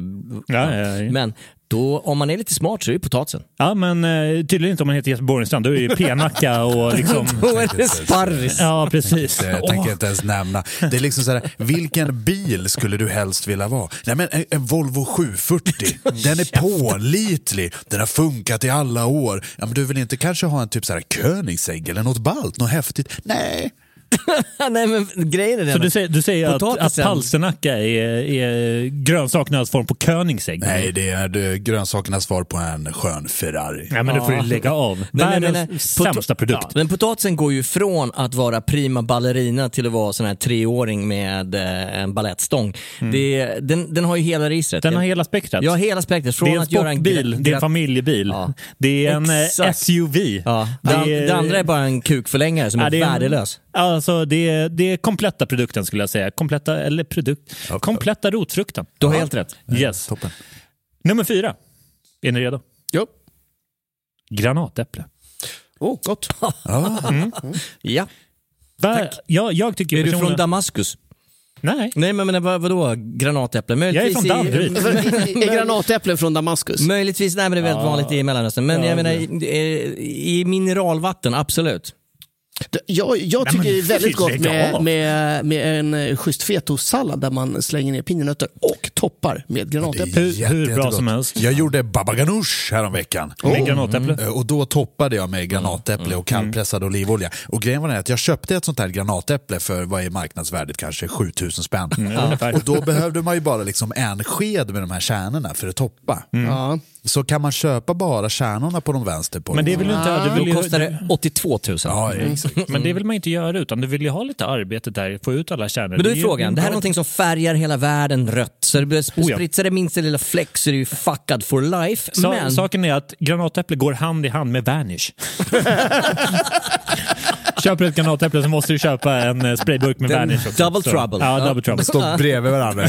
Ja, ja, ja. Men då, om man är lite smart så är det potatisen. Ja, men eh, tydligen inte om man heter Jesper Borgenstrand. Då är det ju penacka och liksom... Då är det sparris. Ja, precis. Det tänker jag inte ens nämna. Det är liksom så här, vilken bil skulle du helst vilja vara? Nej, men en, en Volvo 740. Den är pålitlig. Den har funkat i alla år. Ja, men du vill inte kanske ha en typ så här Koenigsegg eller något balt, något häftigt? Nej. Nej men grejen är den Så du säger, du säger att, att palsternacka är, är grönsakernas form på Koenigsegg? Nej, det är det, grönsakernas svar på en skön Ferrari. Nej, men då får du lägga av. Världens sämsta produkt. Ja, men potatisen går ju från att vara prima ballerina till att vara sån här treåring med eh, en balettstång. Det, den, den har ju hela registret. Den har hela spektrat. Ja, hela spektrat. Från det är en att göra en sportbil, det är en familjebil, Ja. det är en eh, Exakt. SUV. Ja. Det Det, är- det andra är bara en kukförlängare som Ja, är, det är en- värdelös. Alltså, det, är, det är kompletta produkten skulle jag säga. Kompletta, eller produkt, kompletta rotfrukten. Du har helt rätt. Yes. Toppen. Nummer fyra. Är ni redo? Jo. Granatäpple. Oh, gott. Ja. Va? Ja, jag tycker Är du personligen- från Damaskus? Nej. Nej men, men vad, vadå granatäpple? Jag är Möjligtvis från Danderyd. Är är granatäpplen från Damaskus? Möjligtvis, nej men det är väldigt vanligt i Mellanöstern. Men Ja, jag menar, i, i mineralvatten, absolut. Jag, jag tycker men det är väldigt gott med, med, med en eh, schysst fetostsallad där man slänger ner pinjenötter och toppar med Det är granatäpple. Hur- jätte- hur bra som helst. Jag gjorde baba ganoush häromveckan. Med granatäpple. Eh, Och då toppade jag med granatäpple och kallpressad olivolja. Och grejen var att jag köpte ett sånt här granatäpple för vad är marknadsvärdet kanske 7000 spänn. ungefär. Och då behövde man ju bara liksom en sked med de här kärnorna för att toppa. Ja. Så kan man köpa bara kärnorna på de vänster på Men det vill du inte... Du vill Då kostar det 82 000. Ja, exakt. Men det vill man inte göra utan du vill ju ha lite arbete där, få ut alla kärnor. Men då är frågan, det här är någonting som färgar hela världen rött. Så det Oh ja. spritsar det minsta lilla fläck så är det ju fuckad for life. Sa- men Saken är att granatäpple går hand i hand med Vanish. Köper ett granatäpple så måste du köpa en eh, sprayburk med Vanish också. double Så- trouble. Ja, double trouble. Står bredvid varandra,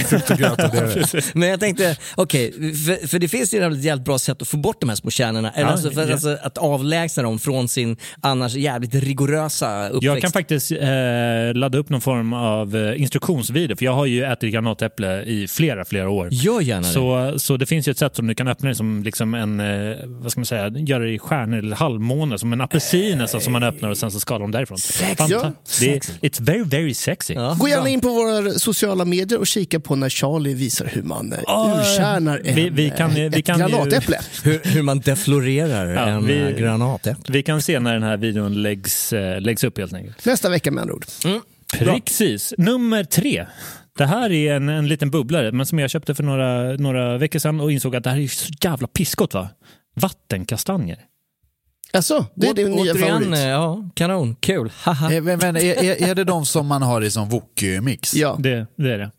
Men jag tänkte, okej, för, för det finns ju ett jävligt bra sätt att få bort de här små kärnorna. Eller Ja, alltså, för, ja. alltså att avlägsna dem från sin annars jävligt rigorösa uppväxt. Jag kan faktiskt eh, ladda upp någon form av eh, instruktionsvideo, för jag har ju ätit granatäpple i flera, flera år. Gör gärna det. Så, så det finns ju ett sätt som du kan öppna det som liksom en, eh, vad ska man säga, göra det i stjärnor eller halvmåne, som en apelsin nästan som man öppnar och sen så skalar de därifrån. Fanta- Ja. Det är, it's very, very sexy. Ja, Gå gärna in på våra sociala medier och kika på när Charlie visar hur man eh, Ah, urkärnar en, vi- vi kan- eh, vi ett kan ju- granatäpple. Hur, hur man deflorerar Ja, en vi- vi... granatäpple. Vi kan se när den här videon läggs, eh, läggs upp helt enkelt. Nästa vecka med andra ord. Precis. Nummer tre. Det här är en, en liten bubblare, men som jag köpte för några, några veckor sedan och insåg att det här är så jävla piskot. va? Vattenkastanjer. Alltså, det är din nya Återigen, favorit. eh, ja, kanon, kul, haha. Eh, Men, men, är, är är det de som man har i som wok-mix? Ja. Det, det är det.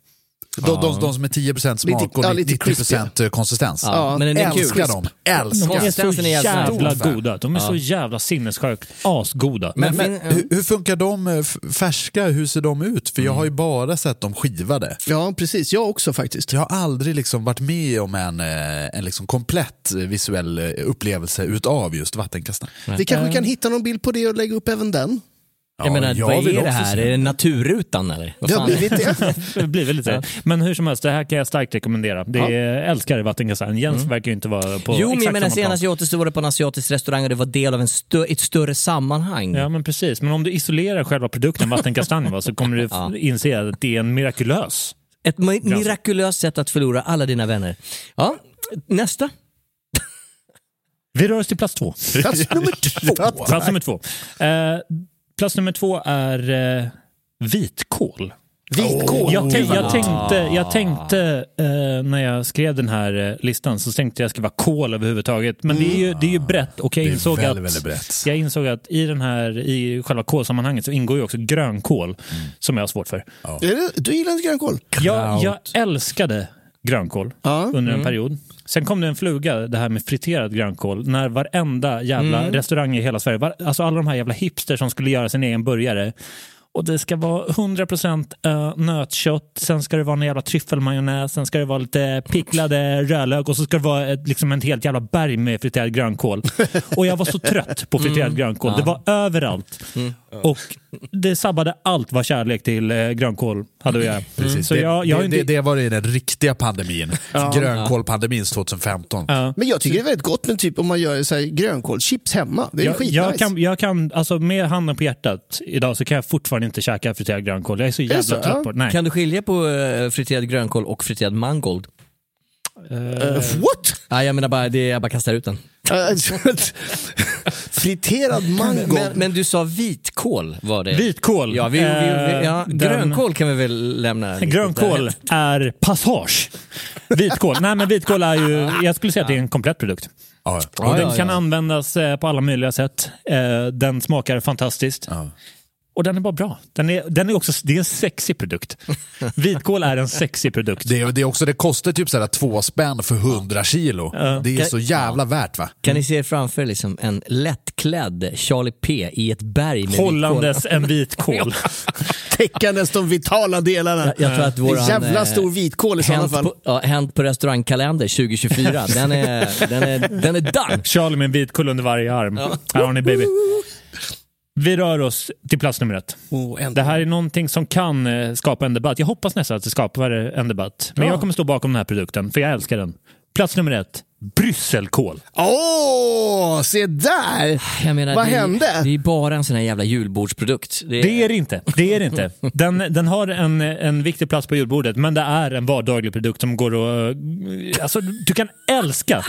De, de, de som är 10% smak Lite- och ja, lite 90% konsistens. Ja, men den är kul. Älskar dem. Älskar. De är så Konsistensen är jävla goda. De är så jävla sinnessjukt asgoda. Men, Men men, hur, hur funkar de eh, färska? Hur ser de ut? För jag har ju bara sett dem skivade. Ja, precis. Jag också faktiskt. Jag har aldrig liksom varit med om en, eh, en liksom komplett eh, visuell upplevelse utav just vattenkastare. Vi kanske kan hitta någon bild på det och lägga upp även den. Jag menar, vad vill är det här? Är det naturrutan eller? Vad Det har blivit det. Det blir lite. Men hur som helst, det här kan jag starkt rekommendera. Det är, älskar vattenkastanjen. Jens verkar ju inte vara på Jo, men jag exakt menar samma plan. senast jag åt det var det på en asiatisk restaurang och det var del av en stö- ett större sammanhang. Ja, men precis. Men om du isolerar själva produkten vattenkastanjen va, så kommer du Ja. inse att det är en mirakulös. Ett mi- mirakulöst sätt att förlora alla dina vänner. Ja, nästa. Vi rör oss till plats två. Plats nummer två. Plats nummer två. Eh, plats nummer två är eh, vitkål. Vitkål. Jag, tänk, jag tänkte, jag tänkte eh, när jag skrev den här eh, listan så tänkte jag skriva kål överhuvudtaget. Men det är ju, det är ju brett och jag insåg, väldigt, att, väldigt jag insåg att i, den här, i själva kålsammanhanget så ingår ju också grönkål som jag har svårt för. Det, du gillar inte grönkål? Jag, jag älskade grönkål Ja. under en period. Sen kom det en fluga, det här med friterad grönkål, när varenda jävla restaurang i hela Sverige, var, alltså alla de här jävla hipster som skulle göra sin egen burgare, och det ska vara 100% ö, nötkött, sen ska det vara en jävla tryffelmajonnäs, sen ska det vara lite picklade rödlök och så ska det vara ett, liksom en helt jävla berg med friterad grönkål. Och jag var så trött på friterad grönkål. Det var överallt. Och det sabbade allt vad kärlek till eh, grönkål hade att göra. Precis. Så det, jag, jag har det, inte... det, det var ju den riktiga pandemin. Grönkålpandemin 2015. Ja. Men jag tycker det är väldigt gott med typ om man gör så här grönkålschips hemma. Det är Jag, skitnice. jag, kan, jag kan, alltså med handen på hjärtat idag så kan jag fortfarande inte käka friterad grönkål. Jag är så jävla så? trött Ja. på det. Nej. Kan du skilja på uh, friterad grönkål och friterad mangold? Eh, what? Ja, jag menar bara, det, jag bara kastar ut den. Friterad mango. Men, men du sa vitkål var det? Vitkål. Ja, vi, vi, vi, ja, Eh, den- grönkål kan vi väl lämna. Grönkål är passage. Vitkål. Nej men vitkål är ju, jag skulle säga att det är en komplett produkt. Ja, Och den ja, kan ja. användas på alla möjliga sätt. Den smakar fantastiskt. Ja. Och den är bara bra. Den är, den är också, det är en sexig produkt. Vitkål är en sexig produkt. Det, är- det, är också, det kostar typ sådär två spänn för 100 kilo. Det är så jävla värt va? Kan ni se er framför er liksom en lättklädd Charlie P i ett berg med Hållandes vitkål? en vitkål. Täckandes de vitala delarna. Jag, jag tror att Det våran, är jävla eh, stor vitkål i sådana Hänt fall. på, ja, hänt på restaurangkalender 2024, den är, den är, den är done. Charlie med en vitkål under varje arm. Här har ni baby. Vi rör oss till plats nummer ett. Oh. Det här är någonting som kan eh, skapa en debatt. Jag hoppas nästan att det skapar en debatt. Men jag kommer stå bakom den här produkten, för jag älskar den. Plats nummer ett. Brysselkål. Åh, se där! Jag menar, Vad det, hände? Det är bara en sån här jävla julbordsprodukt. Det, Det är det inte. Det är det inte. Den, den har en, en viktig plats på julbordet, men det är en vardaglig produkt som går att... eh, Alltså, du kan älska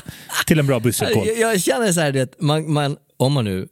till en bra brysselkål. jag, jag känner så här, det, att man, man, om man nu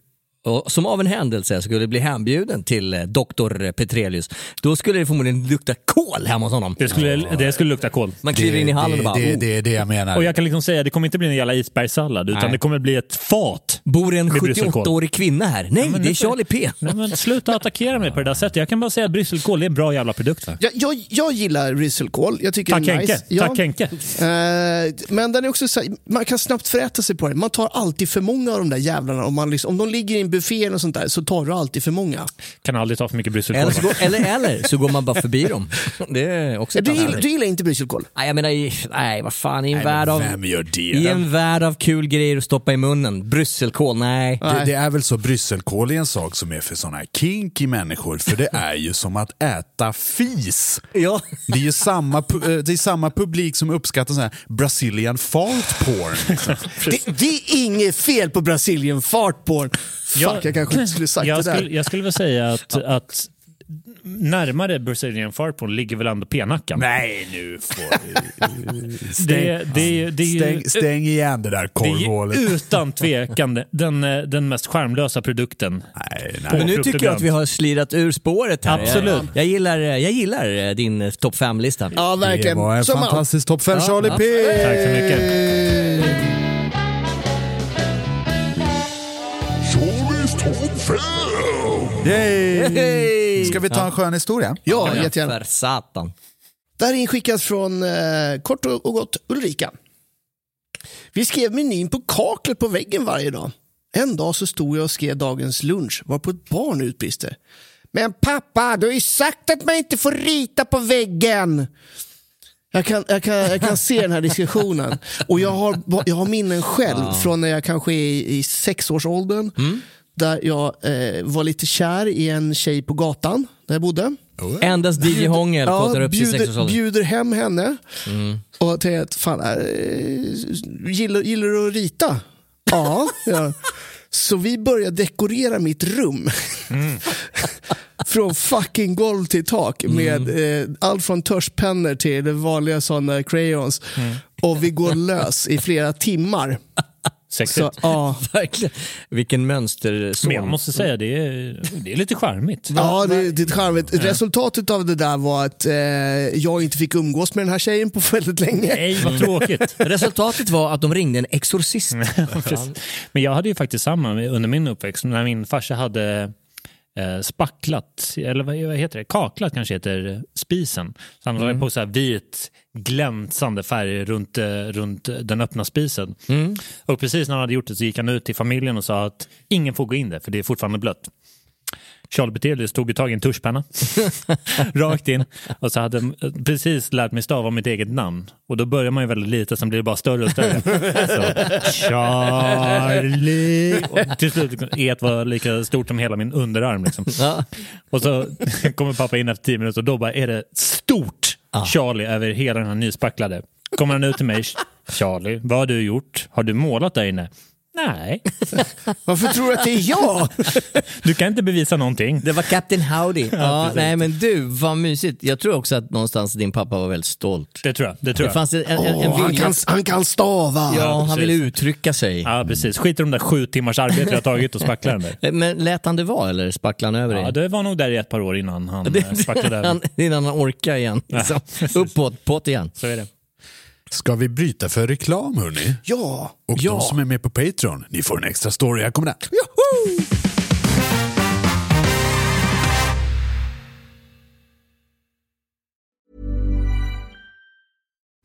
och som av en händelse skulle bli hembjuden till eh, doktor Petrelius, då skulle det förmodligen lukta kol hemma hos honom. Det skulle, det skulle lukta kål. Man kliver in i hallen och bara, det, oh, det är det jag menar. Och jag kan liksom säga, det kommer inte bli en jävla isbergssallad, utan Nej. det kommer bli ett fat. bor en med brysselkål. 78-årig kvinna här? Nej, men det är Charlie P. Nej, men sluta attackera mig på det där sättet. Jag kan bara säga att brysselkål är en bra jävla produkt. Va? Jag, jag, jag gillar risselkål. Jag tycker Tack det är Henke. nice. Ja. Tack Henke. Eh, men den är också så här, man kan snabbt föräta sig på det. Man tar alltid för många av de där jävlarna. Om, man liksom, om de ligger i en buffé eller sånt där så tar du alltid för många. Kan aldrig ta för mycket brysselkål. Eller så, går, eller, eller så går man bara förbi dem. Det är också Du, gillar, du gillar inte brysselkål? Nej, jag menar, i- nej vad fan, i en, Nej, värld av, vem gör det? i en värld av kul grejer att stoppa i munnen. Brysselkål, nej. Det, det är väl så brysselkål är en sak som är för såna här kinky människor, för det är ju som att äta fis. Ja. Det är ju samma, eh, det är samma publik som uppskattar sån här Brazilian fart porn. Liksom. Det, det är inget fel på Brasilien fart porn. Fuck, jag, kanske inte skulle sagt jag det där. skulle, jag skulle väl säga att, att närmare Brazilian fartporn ligger väl ändå penackan. Nej, nu får du... Det, det, det, Stäng, stäng igen det där det är korvhålet. utan tvekan den, eh, den mest charmlösa produkten. Nej, nej. Men nu tycker jag att vi har slirat ur spåret här. Absolut. Jag, jag, gillar, jag gillar eh, din eh, topp 5-lista. Ja, Det verkligen. var en Som fantastisk topp 5, Charlie ja. P! Tack så mycket. Yay! Ska vi ta en skön historia? Ja, jättegärna. För satan. Det här är inskickat från eh, kort och gott Ulrika. Vi skrev menyn på kaklet på väggen varje dag. En dag så stod jag och skrev dagens lunch varpå ett barn utbrister. Men pappa, du har ju sagt att man inte får rita på väggen. Jag kan, jag, kan, jag kan se den här diskussionen. Och jag har, jag har minnen själv från när jag kanske är i, i sexårsåldern. Där jag eh, var lite kär i en tjej på gatan där jag bodde. Endast DJ Hångel kottar upp bjuder, bjuder hem henne Mm. och tänker att fan, äh, gillar, gillar du att rita? ja, ja. Så vi börjar dekorera mitt rum. Mm. från fucking golv till tak med Mm. eh, allt från törspennor till vanliga sådana crayons. Mm. Och vi går lös i flera timmar. Sexigt. Så, ja. Verkligen. Vilken mönsterson. Men jag måste säga, det är, det är lite charmigt. Ja, det, det är charmigt. Resultatet av det där var att eh, jag inte fick umgås med den här tjejen på väldigt länge. Nej, vad tråkigt. Resultatet var att de ringde en exorcist. Men jag hade ju faktiskt samma under min uppväxt. När min farsa hade eh, spacklat, eller vad heter det, kaklat kanske heter spisen. Så han hade på så här vit glänsande färg runt, eh, runt den öppna spisen. Och precis när han hade gjort det så gick han ut till familjen och sa att ingen får gå in där för det är fortfarande blött. Charles Bettelius tog ju tag i en tuschpenna rakt in och så hade jag precis lärt mig stava mitt eget namn och då börjar man ju väldigt lite sen blir det bara större och större. Så, Charlie och till slut et var lika stort som hela min underarm. Liksom. Och så kommer pappa in efter tio minuter och då bara är det stort Charlie över hela den här nyspacklade. Kommer han ut till mig, Charlie, vad har du gjort? Har du målat där inne? Nej, Varför tror du att det är jag? du kan inte bevisa någonting. Det var Captain Howdy. Ja, precis. nej men du, vad mysigt. Jag tror också att någonstans din pappa var väldigt stolt. Det tror jag. Det tror Det jag. fanns en, en, en Åh, han, kan, han kan stava. Ja, han precis. ville uttrycka sig. Ja, precis. Skit i de där sju timmars arbete jag har tagit och spackla den där. Men lät han det vara eller spacklade han över Ja, dig? det var nog där i ett par år innan han eh, spacklade över. han, innan han orkar igen. Liksom. Uppåt, påt igen. Så är det. Ska vi bryta för reklam hörni? Ja. Och Ja. de som är med på Patreon, ni får en extra story. Här kommer den.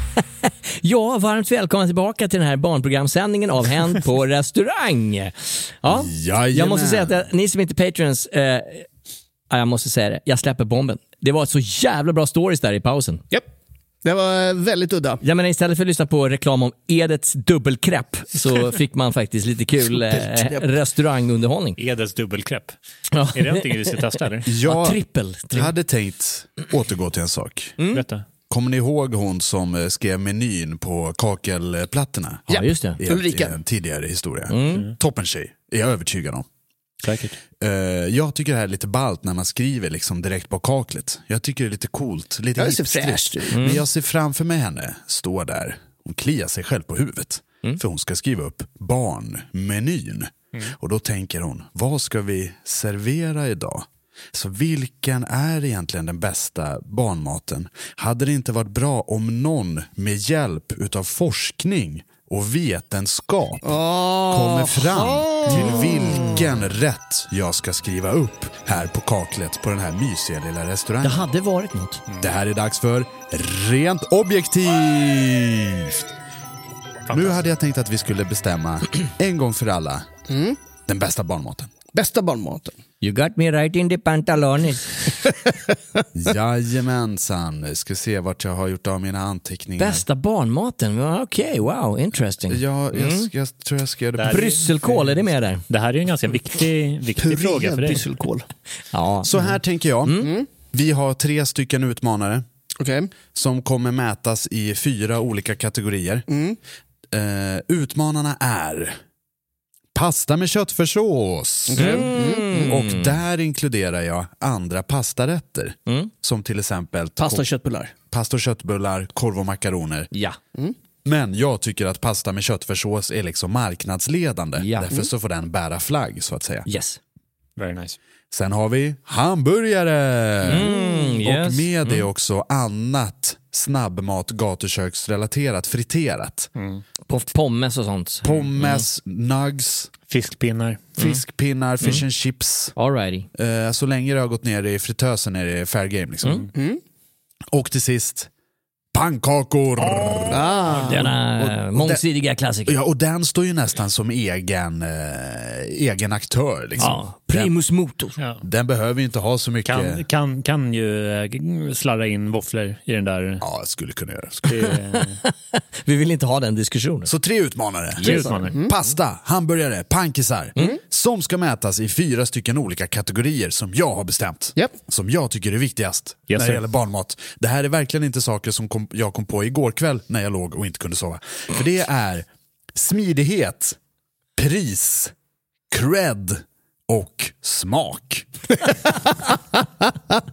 Ja, varmt välkomna tillbaka till den här barnprogramsändningen av Hänt på restaurang. Ja, jag måste säga att ni som inte är patrons, eh, ja, jag måste säga det, jag släpper bomben. Det var så jävla bra stories där i pausen. Japp. Det var väldigt udda. Jag menar, istället för att lyssna på reklam om Edets dubbelkräpp så fick man faktiskt lite kul eh, restaurangunderhållning. Edets dubbelkräpp. Ja. Är det någonting vi ska testa eller? Jag trippel. trippel. hade tänkt återgå till en sak. Berätta. Kommer ni ihåg hon som eh, skrev menyn på kakelplattorna? Ja, just det. I, Ulrika. I en tidigare historia. Mm. Toppen tjej, är jag övertygad om. Säkert. Eh, jag tycker det här är lite ballt när man skriver liksom direkt på kaklet. Jag tycker det är lite coolt, lite Ja, det ser hipstrigt. fräscht ut. Men jag ser framför mig henne stå där, hon kliar sig själv på huvudet. För hon ska skriva upp barnmenyn. Och då tänker hon, vad ska vi servera idag? Så vilken är egentligen den bästa barnmaten? Hade det inte varit bra om någon med hjälp utav forskning och vetenskap kommer fram till vilken rätt jag ska skriva upp här på kaklet på den här mysiga lilla Det restaurangen. hade varit något. Det här är dags för Rent Objektivt. Nu hade jag tänkt att vi skulle bestämma en gång för alla den bästa barnmaten. Bästa barnmaten. You got me right in the pantalones. Jajamensan, ska se vart jag har gjort av mina anteckningar. Bästa barnmaten? Okej, wow, interesting. Ja, jag, jag tror jag skrev det Där- på Brysselkål, är det med där? Det här är ju en ganska viktig, viktig fråga för dig. brysselkål. Ja. Så här tänker jag. Mm. Vi har tre stycken utmanare Okej. som kommer mätas i fyra olika kategorier. Mm. Eh, utmanarna är pasta med köttfärssås. Mm. Och där inkluderar jag andra pastarätter. Mm. Som till exempel Pasta och köttbullar. pasta och köttbullar, korv och makaroner. Ja. Men jag tycker att pasta med köttfärssås är liksom marknadsledande. Ja. Därför så får den bära flagg så att säga. Yes. Very nice. Sen har vi hamburgare. Mm, yes. Och med det också annat snabbmat, gatuköksrelaterat, friterat. På pommes och sånt. Pommes, nugs, Fiskpinnar. fiskpinnar, fish and chips. Alrighty. Eh, så länge det har gått ner i fritösen är det fair game. Liksom. Och till sist, pannkakor. Denna mångsidiga klassiker. Ja, och den står ju nästan som egen, eh, egen aktör. Liksom. Ja. Primus motor. Ja. Den behöver ju inte ha så mycket... Kan, kan, kan ju äh, slarra in våfflor i den där. Ja, jag skulle kunna göra. Det, Vi vill inte ha den diskussionen. Så tre utmanare. Tre utmanare. Pasta, hamburgare, pankisar. Som ska mätas i fyra stycken olika kategorier som jag har bestämt. Japp. Som jag tycker är viktigast Yes, när det gäller barnmat. Det här är verkligen inte saker som kom, jag kom på igår kväll när jag låg och inte kunde sova. För det är smidighet, pris, cred och smak.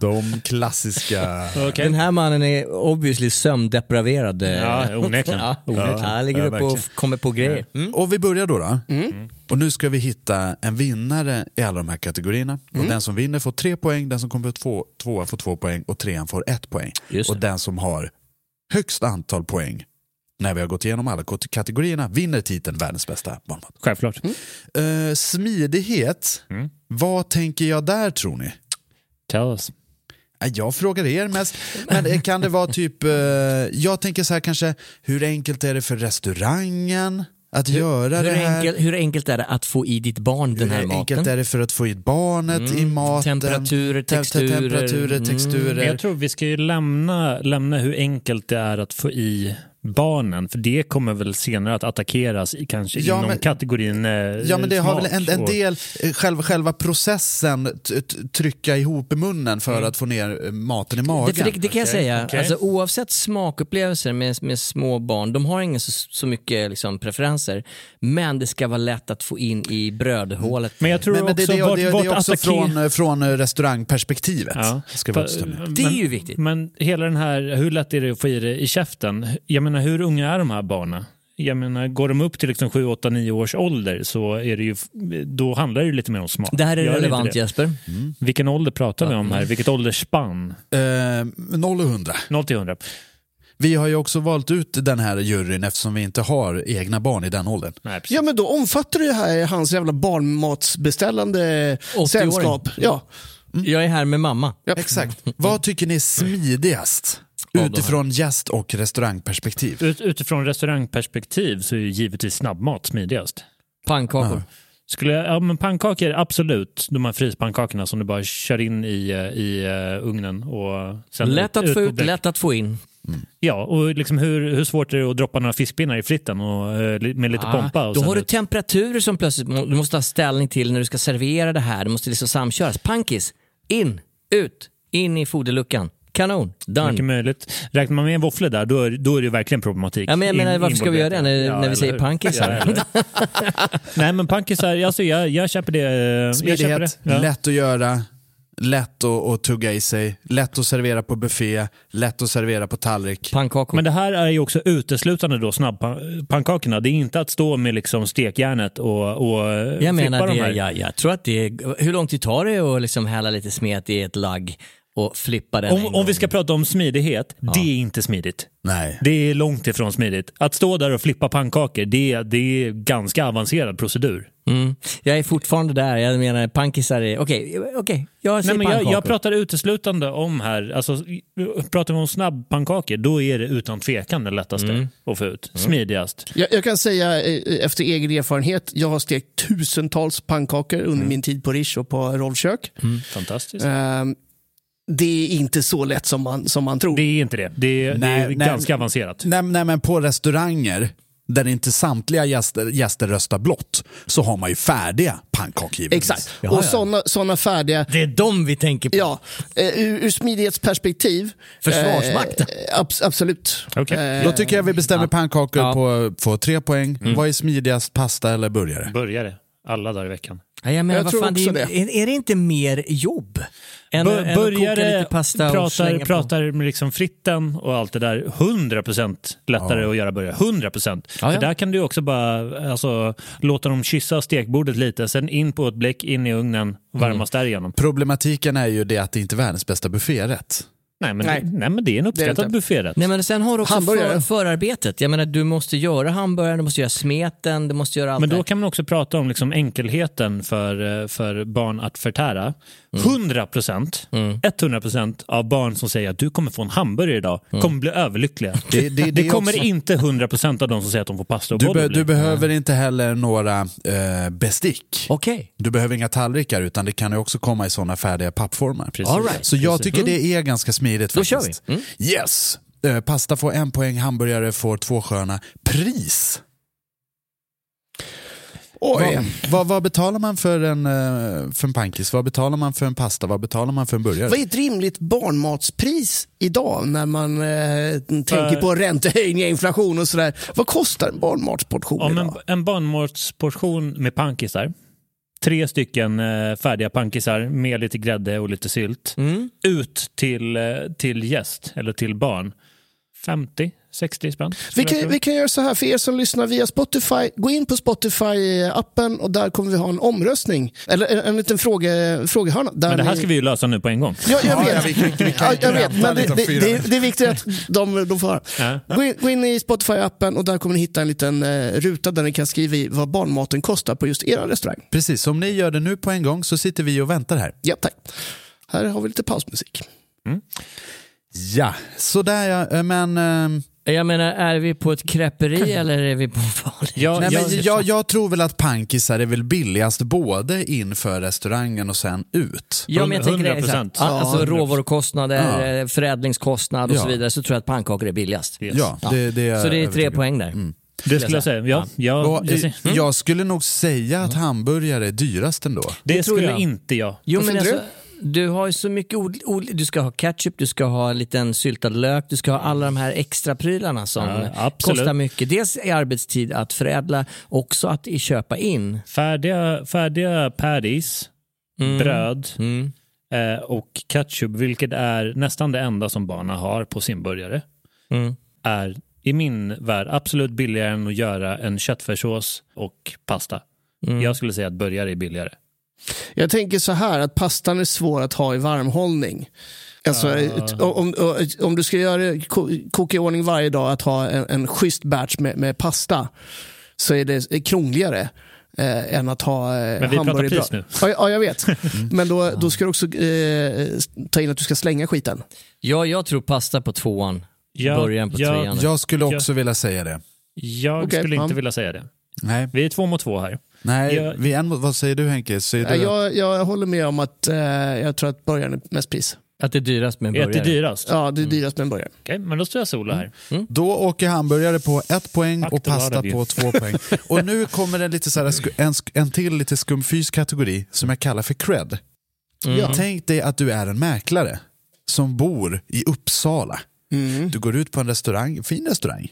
De klassiska... Okej. Den här mannen är obviously sömndepraverad. eh. Ja, onekligen. Ja, onekligen. Ja, Han ligger ja, uppe och kommer på grejer. Mm. Och vi börjar då. då. Och nu ska vi hitta en vinnare i alla de här kategorierna. Och den som vinner får tre poäng, den som kommer två, tvåa får två poäng och trean får ett poäng. Just Och den som har högst antal poäng när vi har gått igenom alla kate- kategorierna vinner titeln världens bästa barnmat. Självklart. Eh, smidighet, Mm. vad tänker jag där tror ni? Tell us. Jag frågar er mest, men eh, kan det vara typ, eh, jag tänker så här kanske, hur enkelt är det för restaurangen att göra Hur, det här? enkel, hur enkelt är det att få i ditt barn den här Hur maten? enkelt är det för att få i barnet i Mm, maten? temperaturer, Te- te- texturer. temperaturer, Mm. texturer. Men jag tror vi ska ju lämna, lämna hur enkelt det är att få i barnen? För det kommer väl senare att attackeras i, kanske Ja, inom men- kategorin eh, Ja men det har väl en, smak en del, eh, själva, själva processen, trycka ihop i munnen för Mm. att få ner eh, maten i Det, magen. för det, det kan jag Okej, säga, okej. alltså, oavsett smakupplevelser med, med små barn, de har inga så, så mycket liksom, preferenser, men det ska vara lätt att få in i brödhålet. Men jag tror Men, men det, också det, det, vart, det, vart är också attacker- från, eh, från restaurangperspektivet. Ja, Ska vi för-. Det är ju viktigt. Men hela den här, hur lätt är det att få i det i käften? Jag menar, hur unga är de här barnen? Jag menar, går de upp till liksom 7, 8, 9 års ålder så är det ju, då handlar det ju lite mer om smak. Det här är Gör relevant det? Jesper. Vilken ålder pratar vi om här? Vilket åldersspann? Eh, 0 och 100. 0 till 100? Vi har ju också valt ut den här juryn eftersom vi inte har egna barn i den åldern. Nej. Ja, men då omfattar det här hans jävla barnmatsbeställande 80-åring. sällskap. Ja. Jag är här med mamma. Exakt. Vad tycker ni är smidigast utifrån gäst och restaurangperspektiv? Ut, utifrån restaurangperspektiv så är ju givetvis snabbmat smidigast. Pannkakor. Skulle jag, ja, men pannkakor, absolut. De här fryspannkakorna som du bara kör in i, eh, i uh, ugnen. Och sen Lätt att få på ut, lätt att få in. Ja, och liksom hur, hur svårt är det att droppa några fiskpinnar i fritten och, eh, med lite pompa? Och Ah, då har du ut? temperaturer som plötsligt du måste ta ställning till när du ska servera det här. Det måste liksom samköras. Pankis, in, ut, in i foderluckan. Kanon, Mycket done. möjligt. Räknar man med en våfflor där, då är, då är det verkligen problematik. Ja, men jag In- menar, varför ska vi göra det när, Ja, när vi säger pankisar? Ja? Nej, men pankisar, alltså, jag, jag köper det. eh, Jag köper det. Smidighet, Ja. lätt att göra, lätt att, att tugga i sig, lätt att servera på buffé, lätt att servera på tallrik. Pannkakor. Men det här är ju också uteslutande då snabbpannkakorna. Det är inte att stå med liksom stekjärnet och, och jag flippa menar, de det, här. jag, jag tror att det är, hur lång tid tar det att liksom hälla lite smet i ett lagg och flippa den en Om, om vi ska prata om smidighet, det är inte smidigt. Nej. Det är långt ifrån smidigt. Att stå där och flippa pannkakor, det, det är ganska avancerad procedur. Mm. Jag är fortfarande där. Jag menar, pankisar är... Okej, okej. Jag Nej, säger men jag, pannkakor. jag pratar uteslutande om här, alltså, pratar vi om snabbpannkakor, då är det utan tvekan det lättaste Mm. att få ut. Smidigast. Jag, jag kan säga eh, efter egen erfarenhet, jag har stekt tusentals pannkakor under min tid på Rish och på rollkök. Fantastiskt. Det är inte så lätt som man, som man tror. Det är inte det. Det är, det Nej, är nej. ganska avancerat. Nej, nej men på restauranger där inte samtliga gäster, gäster röstar blått så har man ju färdiga pannkakor givetvis. Exakt. Jaha, och ja. sådana såna färdiga, Det är de vi tänker på. ja, eh, ur, ur smidighetsperspektiv. Försvarsmakten. Eh, abs- absolut. Okej. Eh, Då tycker jag vi bestämmer pannkakor Ja. på, på tre poäng. Vad är smidigast, pasta eller burgare? Börjare. Alla dagar i veckan. Ja, jag menar, Jag vad tror fan, det är, är det inte mer jobb? Att koka Börjare lite pasta pratar, pratar med liksom fritten och allt det där. 100% lättare att göra burgare. 100%. Ja, ja. För där kan du också bara alltså, låta dem kyssa stekbordet lite, sen in på ett bläck, in i ugnen, varmas Mm. därigenom. Problematiken är ju det att det inte är världens bästa bufférätt. Nej men, Nej. Det, nej, men det är en Det är uppskattad bufférätt. Nej, men sen har du också för, förarbetet. Jag menar, du måste göra hamburgaren, du måste göra smeten, du måste göra allt Men då kan man också prata om liksom enkelheten för, eh, för barn att förtära. Mm. 100%, 100% av barn som säger att du kommer få en hamburgare idag Mm. kommer bli överlyckliga. Det- det- det kommer också- inte 100% av de som säger att de får pasta och Du, be, du behöver inte heller några eh, bestick. Okej. Du behöver inga tallrikar utan det kan ju också komma i sådana färdiga pappformar. Precis. All right. Så jag tycker det är ganska smidigt Då kör faktiskt. vi. Mm. Yes! Eh, pasta får en poäng, hamburgare får två sköna. Pris! Oj. Vad, vad, vad betalar man för en, eh, för en pankis? Vad betalar man för en pasta? Vad betalar man för en burgare? Vad är ett rimligt barnmatspris idag när man eh, tänker på räntehöjningar, inflation och sådär? Vad kostar en barnmatsportion en, idag? en barnmatsportion med pankisar, tre stycken eh, färdiga pankisar med lite grädde och lite sylt, Mm. ut till, eh, till gäst eller till barn. 50, 60 spänn. Vi kan, vi kan göra så här för er som lyssnar via Spotify. Gå in på Spotify-appen och där kommer vi ha en omröstning. Eller en, en liten fråge, frågehörna. Där Men det här ni- ska vi ju lösa nu på en gång. Ja, jag Ja, vet. ja, vi kan- vi kan Ja, inte jag vet, vänta men det, liksom det, är viktigt att de, de får höra. Ja. Gå in, gå in i Spotify-appen och där kommer ni hitta en liten eh, ruta där ni kan skriva i vad barnmaten kostar på just er restaurang. Precis, om ni gör det nu på en gång så sitter vi och väntar här. Ja, tack. Här har vi lite pausmusik. Ja, sådär ja. Eh, Men eh, Jag menar, är vi på ett kräperi eller är vi på en vanlig? Ja, Nej, jag, men jag, jag tror väl att pankisar är väl billigast både inför restaurangen och sen ut. Ja, men jag tänker det, är så här, 100%. ja, alltså 100%. råvarukostnader, Ja. eh, förädlingskostnad och Ja. så vidare, så tror jag att pannkakor är billigast. Yes. Ja, det, det är Så det är tre poäng där. det skulle jag säga. Ja, ja, Och, jag, eh, ser- Jag skulle nog säga att hamburgare är dyrast ändå. det tror skulle jag. inte jag. Jo, men alltså, du har ju så mycket du ska ha ketchup, du ska ha en liten syltad lök, du ska ha alla de här extra prylarna som Ja, kostar mycket. Dels i arbetstid att förädla, också att köpa in. Färdiga, färdiga patties, bröd Mm. eh, och ketchup, vilket är nästan det enda som barnen har på sin burgare, Mm. är i min värld absolut billigare än att göra en köttfärssås och pasta. Mm. Jag skulle säga att burgare är billigare. Jag tänker så här att pastan är svår att ha i varmhållning. Alltså, ett- om, om, du ska göra, ko- koka i ordning varje dag att ha en, en schysst batch med, med pasta så är det krångligare eh, än att ha eh, Men vi pratar pris nu. Ja, ja, jag vet. Men då, då ska du också eh, ta in att du ska slänga skiten. Ja, jag tror pasta på tvåan, Ja, början på ja, trean. Jag skulle Ja. också vilja säga det. Jag Okej, skulle inte ja. vilja säga det. Nej, Vi är två mot två här. Nej Jag- vi är en, vad säger du Henke? Säger du Jag, jag håller med om att eh, jag tror att burgaren är mest pris. Att det är dyrast med en Är det burgare. dyrast? Ja, det är dyrast med en burgare. Okej, men då står jag sola här. Då åker hamburgare på ett poäng Fuck och pasta på två poäng. Och nu kommer det lite så här, en, en till lite skumfys kategori som jag kallar för cred. Ja. Tänk dig att du är en mäklare som bor i Uppsala. Du går ut på en restaurang, fin restaurang,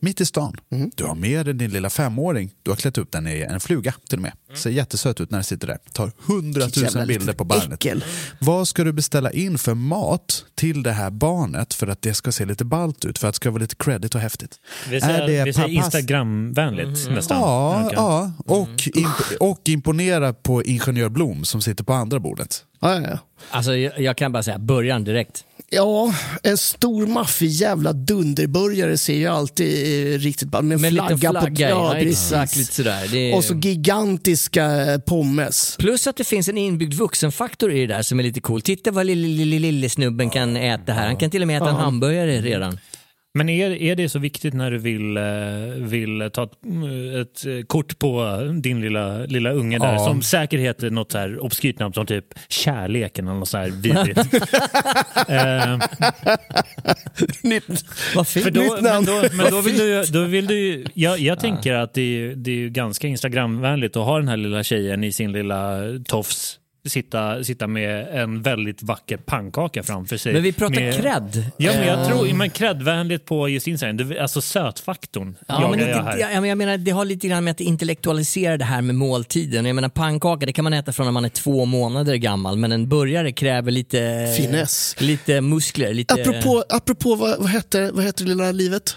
mitt i stan. Du har med dig din lilla femåring. Du har klätt upp den i en fluga till och med. Ser jättesöt ut när den sitter där. Tar hundratusen bilder på barnet. äckel. Vad ska du beställa in för mat till det här barnet för att det ska se lite ballt ut, för att det ska vara lite credit och häftigt? Vi säger, Är det vi säger Instagramvänligt nästan. Ja, ja. Och, imp- och imponera på ingenjör Blom som sitter på andra bordet. Ja, ja, ja. Alltså, jag, jag kan bara säga början direkt. Ja, en stor maffig jävla dunderburgare ser ju alltid eh, riktigt bra Med, en flagga, liten flagga på. ja, Ja, exakt, lite sådär. Är... Och så gigantiska eh, pommes. Plus att det finns en inbyggd vuxenfaktor i det där som är lite cool. Titta vad lille, lille, lille snubben kan äta här. Han kan till och med äta en hamburgare redan. Men är, är det så viktigt när du vill, eh, vill ta ett, ett eh, kort på din lilla, lilla unge där Ja. som säkert heter något så här obskyrt namn som typ Kärleken eller något så här vidrigt. eh, Nytt. Vad fint. för då, Nytt men namn. då, men då vill du, då vill du jag, jag tänker att det är, det är ju ganska Instagramvänligt att ha den här lilla tjejen i sin lilla tofs sitta, sitta med en väldigt vacker pannkaka framför sig. Men vi pratar med, cred. Ja, men jag Eh, tror, men creddvänligt på just Instagram, alltså sötfaktorn Ja, jagar men, jag här. ja, men jag menar, det har lite grann med att intellektualisera det här med måltiden. Jag menar pannkaka det kan man äta från när man är två månader gammal men en burgare kräver lite Finess. Lite muskler. Lite... Apropå, apropå vad, vad, heter, vad heter det lilla livet?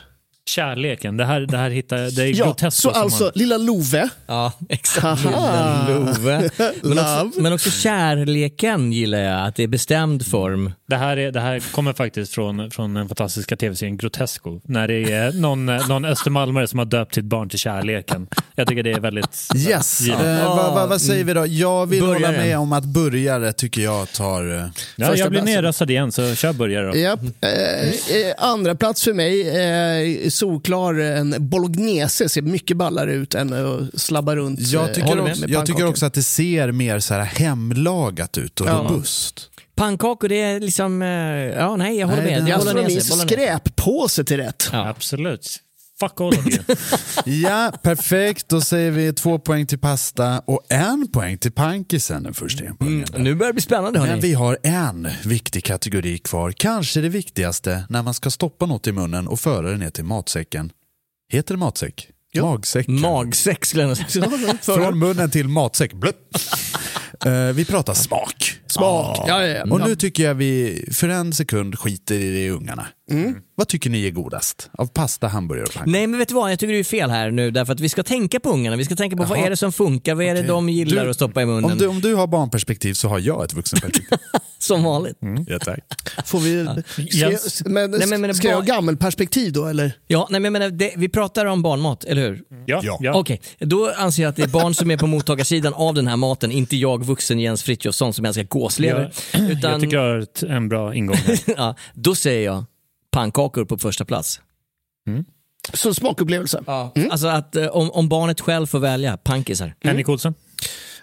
Kärleken, det här, det här hittar, det är Ja, groteskt. så alltså man, lilla Love. Ja, exakt. Lilla Love. Men också, Love. men också kärleken gillar jag, att det är bestämd form. Det, här är, det här kommer faktiskt från, från den fantastiska tv-serien Grotesco. När det är någon, någon östermalmare som har döpt sitt barn till Kärleken. Jag tycker det är väldigt Yes. givet. Eh, vad, vad, vad säger vi då? Jag vill Burgare. hålla med om att burgare tycker jag tar... eh, Ja, jag blir platsen. nedröstad igen, så kör burgare då. Japp. Eh, eh, andra plats för mig, eh, solklar en bolognese ser mycket ballare ut än att slabba runt Jag eh, tycker, med också, jag tycker också att det ser mer så här hemlagat ut och Ja. robust. Pannkakor, det är liksom... eh, Ja, nej, jag håller Nej, med. Jag bolognese, minst bolognese. skräppåse till rätt. Ja. Absolut. Fuck all of you. Ja, perfekt. Då säger vi två poäng till pasta och en poäng till pankisen den första. Mm, nu börjar det bli spännande hörni. Men vi har en viktig kategori kvar, kanske det viktigaste när man ska stoppa något i munnen och föra det ner till matsäcken. Heter det matsäck? Magsäck. Magsex skulle jag säga. Från munnen till matsäck. Blup. Eh, vi pratar smak. Smak. Ja, ja, ja. Och nu tycker jag vi för en sekund skiter i det ungarna. Vad tycker ni är godast? Av pasta, hamburgare och pannkakor? Nej men vet du vad, jag tycker du är fel här nu därför att vi ska tänka på ungarna. Vi ska tänka på vad Jaha. är det som funkar, vad är det Okej. de gillar Du- att stoppa i munnen. Om du, om du har barnperspektiv så har jag ett vuxenperspektiv. Som vanligt. ja, tack. Får vi, ska, Yes. jag, men, Nej, men- men ska jag ha gammelperspektiv då eller? Ja, nej men det, vi pratar om barnmat, eller hur? Ja, Ja. ja. Okej, då anser jag att det är barn som är på mottagarsidan av den här maten, inte jag vuxen Jens Frithiofsson som älskar gåslever. Utan, Jag tycker jag har en bra ingång ja, då säger jag pannkakor på första plats. Så smakupplevelse. Ja. Alltså att eh, om, om barnet själv får välja, pankisar. Henrik Olsson?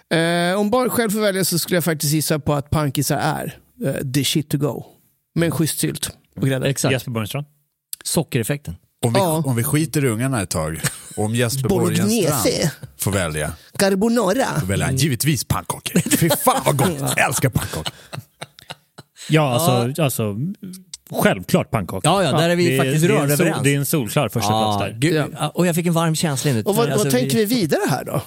Eh, om barn själv får välja så skulle jag faktiskt gissa på att pankisar är eh, the shit to go. Med en schysst sylt och grädde. Exakt. Jesper Borgenstrand? Sockereffekten. Om vi, Ja. om vi skiter i ungarna ett tag, och om Jesper. Borgenstrand får välja, Carbonara. då väljer han givetvis pannkakor. Fy fan vad gott, jag älskar pannkakor. Ja, alltså, alltså självklart pannkaka. Ja, ja, där är vi det, faktiskt det är en rörande sol, överens. Det är en solklar första plats där. gud, Och jag fick en varm känsla inuti. Och vad, Alltså, vad tänker vi vidare här då?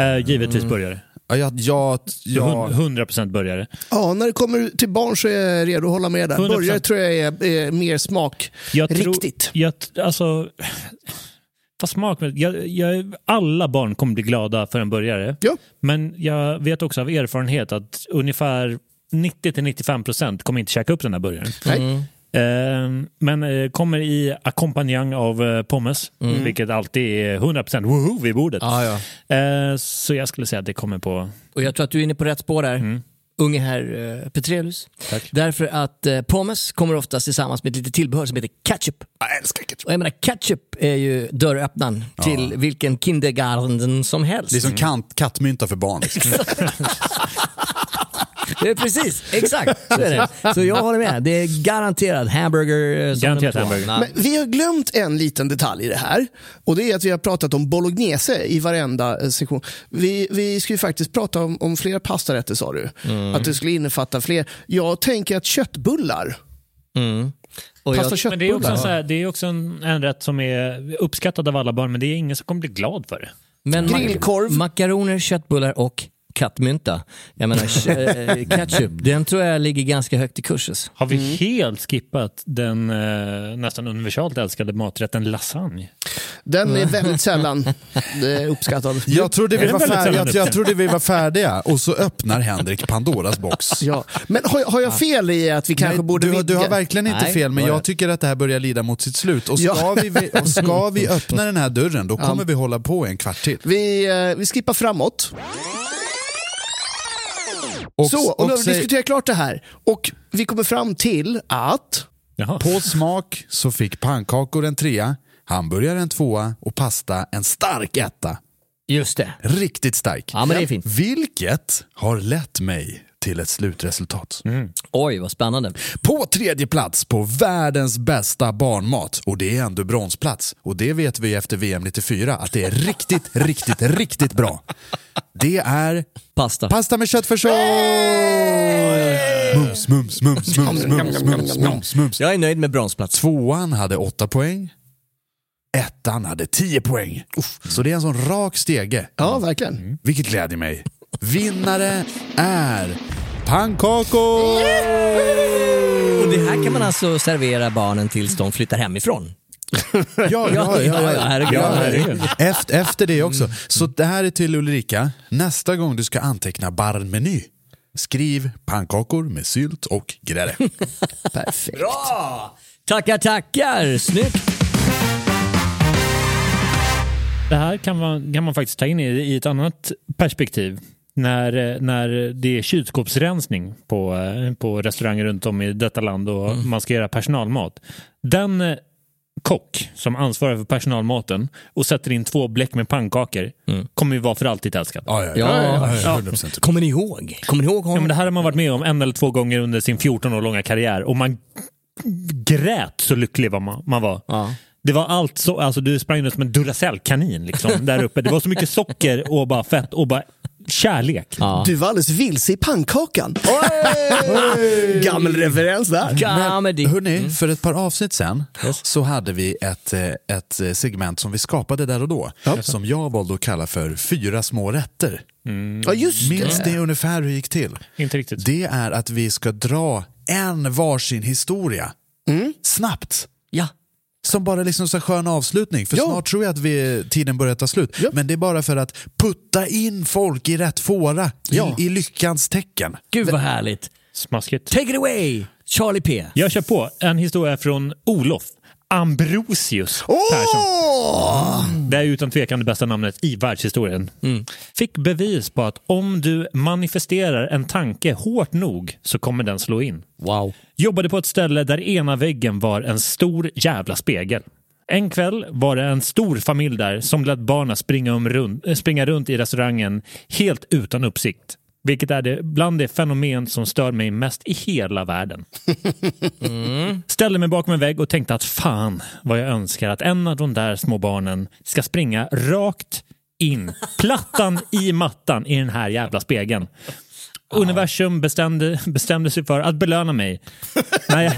Eh, givetvis börjare. Ja, jag, jag, jag, 100% börjare. Ja, när det kommer till barn så är jag redo att hålla med där. 100%. Börjare tror jag är, är mer smak. Jag tror- Riktigt. Jag, alltså, vad smak jag, jag, alla barn kommer bli glada för en burgare. Ja. Men jag vet också av erfarenhet att ungefär 90-95% kommer inte käka upp den här burgaren. Nej. Eh, men eh, kommer i ackompanjang av eh, pommes, vilket alltid är 100% woho vid bordet. Ja, ja. Så jag skulle säga att det kommer på... Och jag tror att du är inne på rätt spår där. Unge herr Petrelius. Därför att eh, pommes kommer oftast tillsammans med ett litet tillbehör som heter ketchup. jag älskar ketchup. Och jag menar, ketchup är ju dörröppnaren till vilken kindergarten som helst. Det är som kant, kattmynta för barn. Liksom. Det är precis, exakt så är det. Så jag håller med. Det är garanterad hamburger. eh, Garanterat hamburger. Men vi har glömt en liten detalj i det här. Och det är att vi har pratat om bolognese i varenda eh, sektion. Vi, vi ska ju faktiskt prata om, om flera pastarätter sa du. Mm. Att det skulle innefatta fler. Jag tänker att köttbullar. Mm. Och Pasta jag, Men det är också, så här, det är också en, en rätt som är uppskattad av alla barn, men det är ingen som kommer bli glad för det. men Grillkorv. Makaroner, köttbullar och kattmynta. Jag menar, eh, ketchup, den tror jag ligger ganska högt i kurses. Har vi Mm. helt skippat den eh, nästan universalt älskade maträtten lasagne? Den är väldigt sällan eh, uppskattad. Jag trodde, vi var färdiga, jag, jag trodde vi var färdiga och så öppnar Henrik Pandoras box. Ja. Men har, har jag fel i att vi kanske Nej, borde du, har- du har vidga? verkligen inte Nej, fel, men jag tycker att det här börjar lida mot sitt slut. Och ska, Ja. vi, och ska vi öppna den här dörren, då kommer vi hålla på en kvart till. Vi, vi skippar framåt. Och, Så, och nu har vi säg- diskuterat klart det här. Och vi kommer fram till att... Jaha. På smak så fick pannkakor en trea, hamburgare en tvåa och pasta en stark etta. Just det. Riktigt stark. Ja, men det är fint. Vilket har lett mig till ett slutresultat. Oj, vad spännande. På tredje plats på världens bästa barnmat och det är ändå bronsplats. Och det vet vi efter VM 94 att det är riktigt, riktigt, riktigt bra. Det är Pasta. pasta med köttfärssås! Mums, mums, mums, mums, mums, mums, mums, mums. Jag är nöjd med bronsplats. Tvåan hade åtta poäng. Ettan hade tio poäng. Så det är en sån rak stege. Ja, verkligen. Vilket gläder mig. Vinnare är pannkakor! Och det här kan man alltså servera barnen tills de flyttar hemifrån. Ja, ja, ja, ja, ja, herregud. Ja, herregud. Efter, efter det också. Så det här är till Ulrika. Nästa gång du ska anteckna barnmeny, skriv pannkakor med sylt och grädde. Perfekt. Bra! Tackar, tackar! Snyggt! Det här kan man, kan man faktiskt ta in i, i ett annat perspektiv. När, eh, när det är kylskåpsrensning på, eh, på restauranger runt om i detta land och Mm. man ska göra personalmat. Den eh, kock som ansvarar för personalmaten och sätter in två bläck med pannkakor kommer ju vara för alltid älskad. Ja, ja, Ja, ja. ja. 100%. Kommer ni ihåg? Kommer ni ihåg Ja, men det här har man varit med om en eller två gånger under sin 14 år långa karriär och man grät så lycklig var man, man var. Ja. Det var allt så, alltså du sprang runt som en Duracell-kanin liksom, där uppe. Det var så mycket socker och bara fett och bara kärlek. Ja. Du var alldeles vilse i pannkakan. Gammal referens där. Comedy. Hörrni, för ett par avsnitt sen så hade vi ett, eh, ett eh, segment som vi skapade där och då. Som jag valde att kalla för Fyra små rätter. Ja, just Minns det. ni ungefär hur det gick till? Inte riktigt. Det är att vi ska dra en varsin historia. Snabbt. Ja. Som bara liksom så skön avslutning. För Ja. snart tror jag att vi, tiden börjar ta slut. Ja. Men det är bara för att putta in folk i rätt fåra. Ja. I, I lyckans tecken. Gud vad härligt. Smaskigt. Take it away, Charlie P. Jag kör på en historia från Olof Ambrosius Persson. Åh! Det är utan tvekan det bästa namnet i världshistorien. Fick bevis på att om du manifesterar en tanke hårt nog så kommer den slå in. Wow. Jobbade på ett ställe där ena väggen var en stor jävla spegel. En kväll var det en stor familj där som lät barnen springa, um runt, springa runt i restaurangen helt utan uppsikt. Vilket är det bland de fenomen som stör mig mest i hela världen. Ställde mig bakom en vägg och tänkte att fan vad jag önskar att en av de där små barnen ska springa rakt in, plattan i mattan i den här jävla spegeln. Universum bestämde, bestämde sig för att belöna mig. När jag,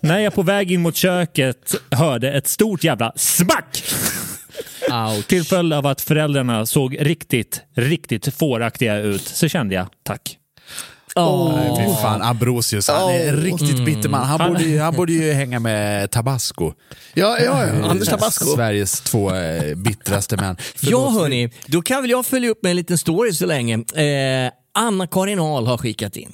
när jag på väg in mot köket hörde ett stort jävla smack till följd av att föräldrarna såg riktigt, riktigt fåraktiga ut så kände jag tack. Nej, fy fan, Ambrosius, han är en riktigt bitter man. Han borde, ju, han borde ju hänga med Tabasco. Ja, ja, ja. Anders Tabasco. Sveriges två eh, bittraste män. Ja hörni, då kan väl jag följa upp med en liten story så länge. Eh, Anna-Karin Ahl har skickat in.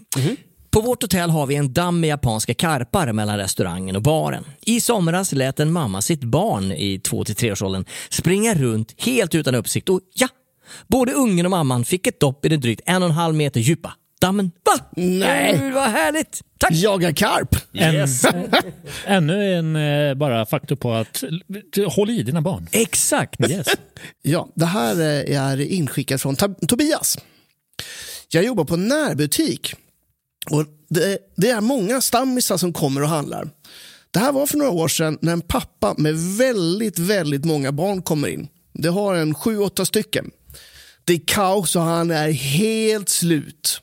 På vårt hotell har vi en damm med japanska karpar mellan restaurangen och baren. I somras lät en mamma sitt barn i 2-3 årsåldern springa runt helt utan uppsikt och ja, både ungen och mamman fick ett dopp i den drygt en och en halv meter djupa dammen. Va? Nej. Eh, Vad härligt! Tack! Jaga karp. En, ännu en eh, bara faktor på att håll i dina barn. Exakt! Yes. Ja, det här eh, är inskickat från Tobias. Jag jobbar på en närbutik och det, det är många stammisar som kommer och handlar. Det här var för några år sedan när en pappa med väldigt, väldigt många barn kommer in. Det har en sju, åtta stycken. Det är kaos och han är helt slut.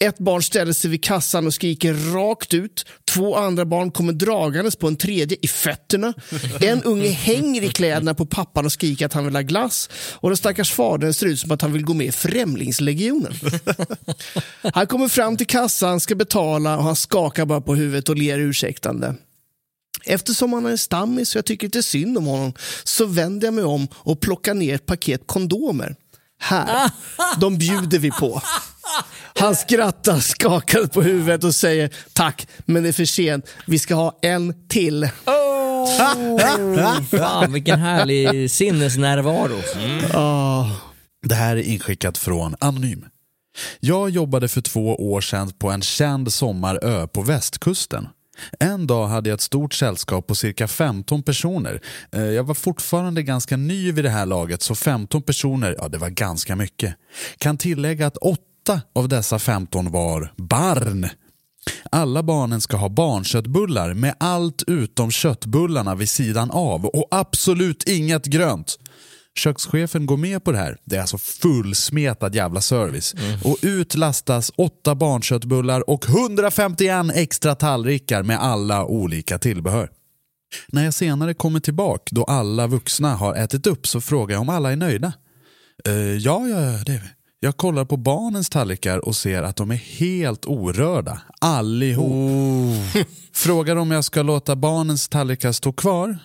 Ett barn ställer sig vid kassan och skriker rakt ut. Två andra barn kommer dragandes på en tredje i fötterna. En unge hänger i kläderna på pappan och skriker att han vill ha glass. Och den stackars fadern ser ut som att han vill gå med i Främlingslegionen. Han kommer fram till kassan, ska betala och han skakar bara på huvudet och ler ursäktande. Eftersom han är stammis och jag tycker lite synd om honom så vänder jag mig om och plockar ner ett paket kondomer. Här, de bjuder vi på. Han skrattar, skakar på huvudet och säger tack, men det är för sent. Vi ska ha en till. Fan vilken härlig sinnesnärvaro. Det här är inskickat från Anonym. Jag jobbade för två år sedan på en känd sommarö på västkusten. En dag hade jag ett stort sällskap på cirka 15 personer. Eh, Jag var fortfarande ganska ny vid det här laget så 15 personer, ja det var ganska mycket. Kan tillägga att åtta av dessa 15 var barn. Alla barnen ska ha barnköttbullar med allt utom köttbullarna vid sidan av och absolut inget grönt. Kökschefen går med på det här. Det är alltså fullsmetad jävla service. Och ut lastas åtta barnköttbullar och 151 extra tallrikar med alla olika tillbehör. När jag senare kommer tillbaka då alla vuxna har ätit upp så frågar jag om alla är nöjda. "Eh, ja, ja, ja, det är vi. Jag kollar på barnens tallrikar och ser att de är helt orörda. Allihop. Frågar om jag ska låta barnens tallrikar stå kvar.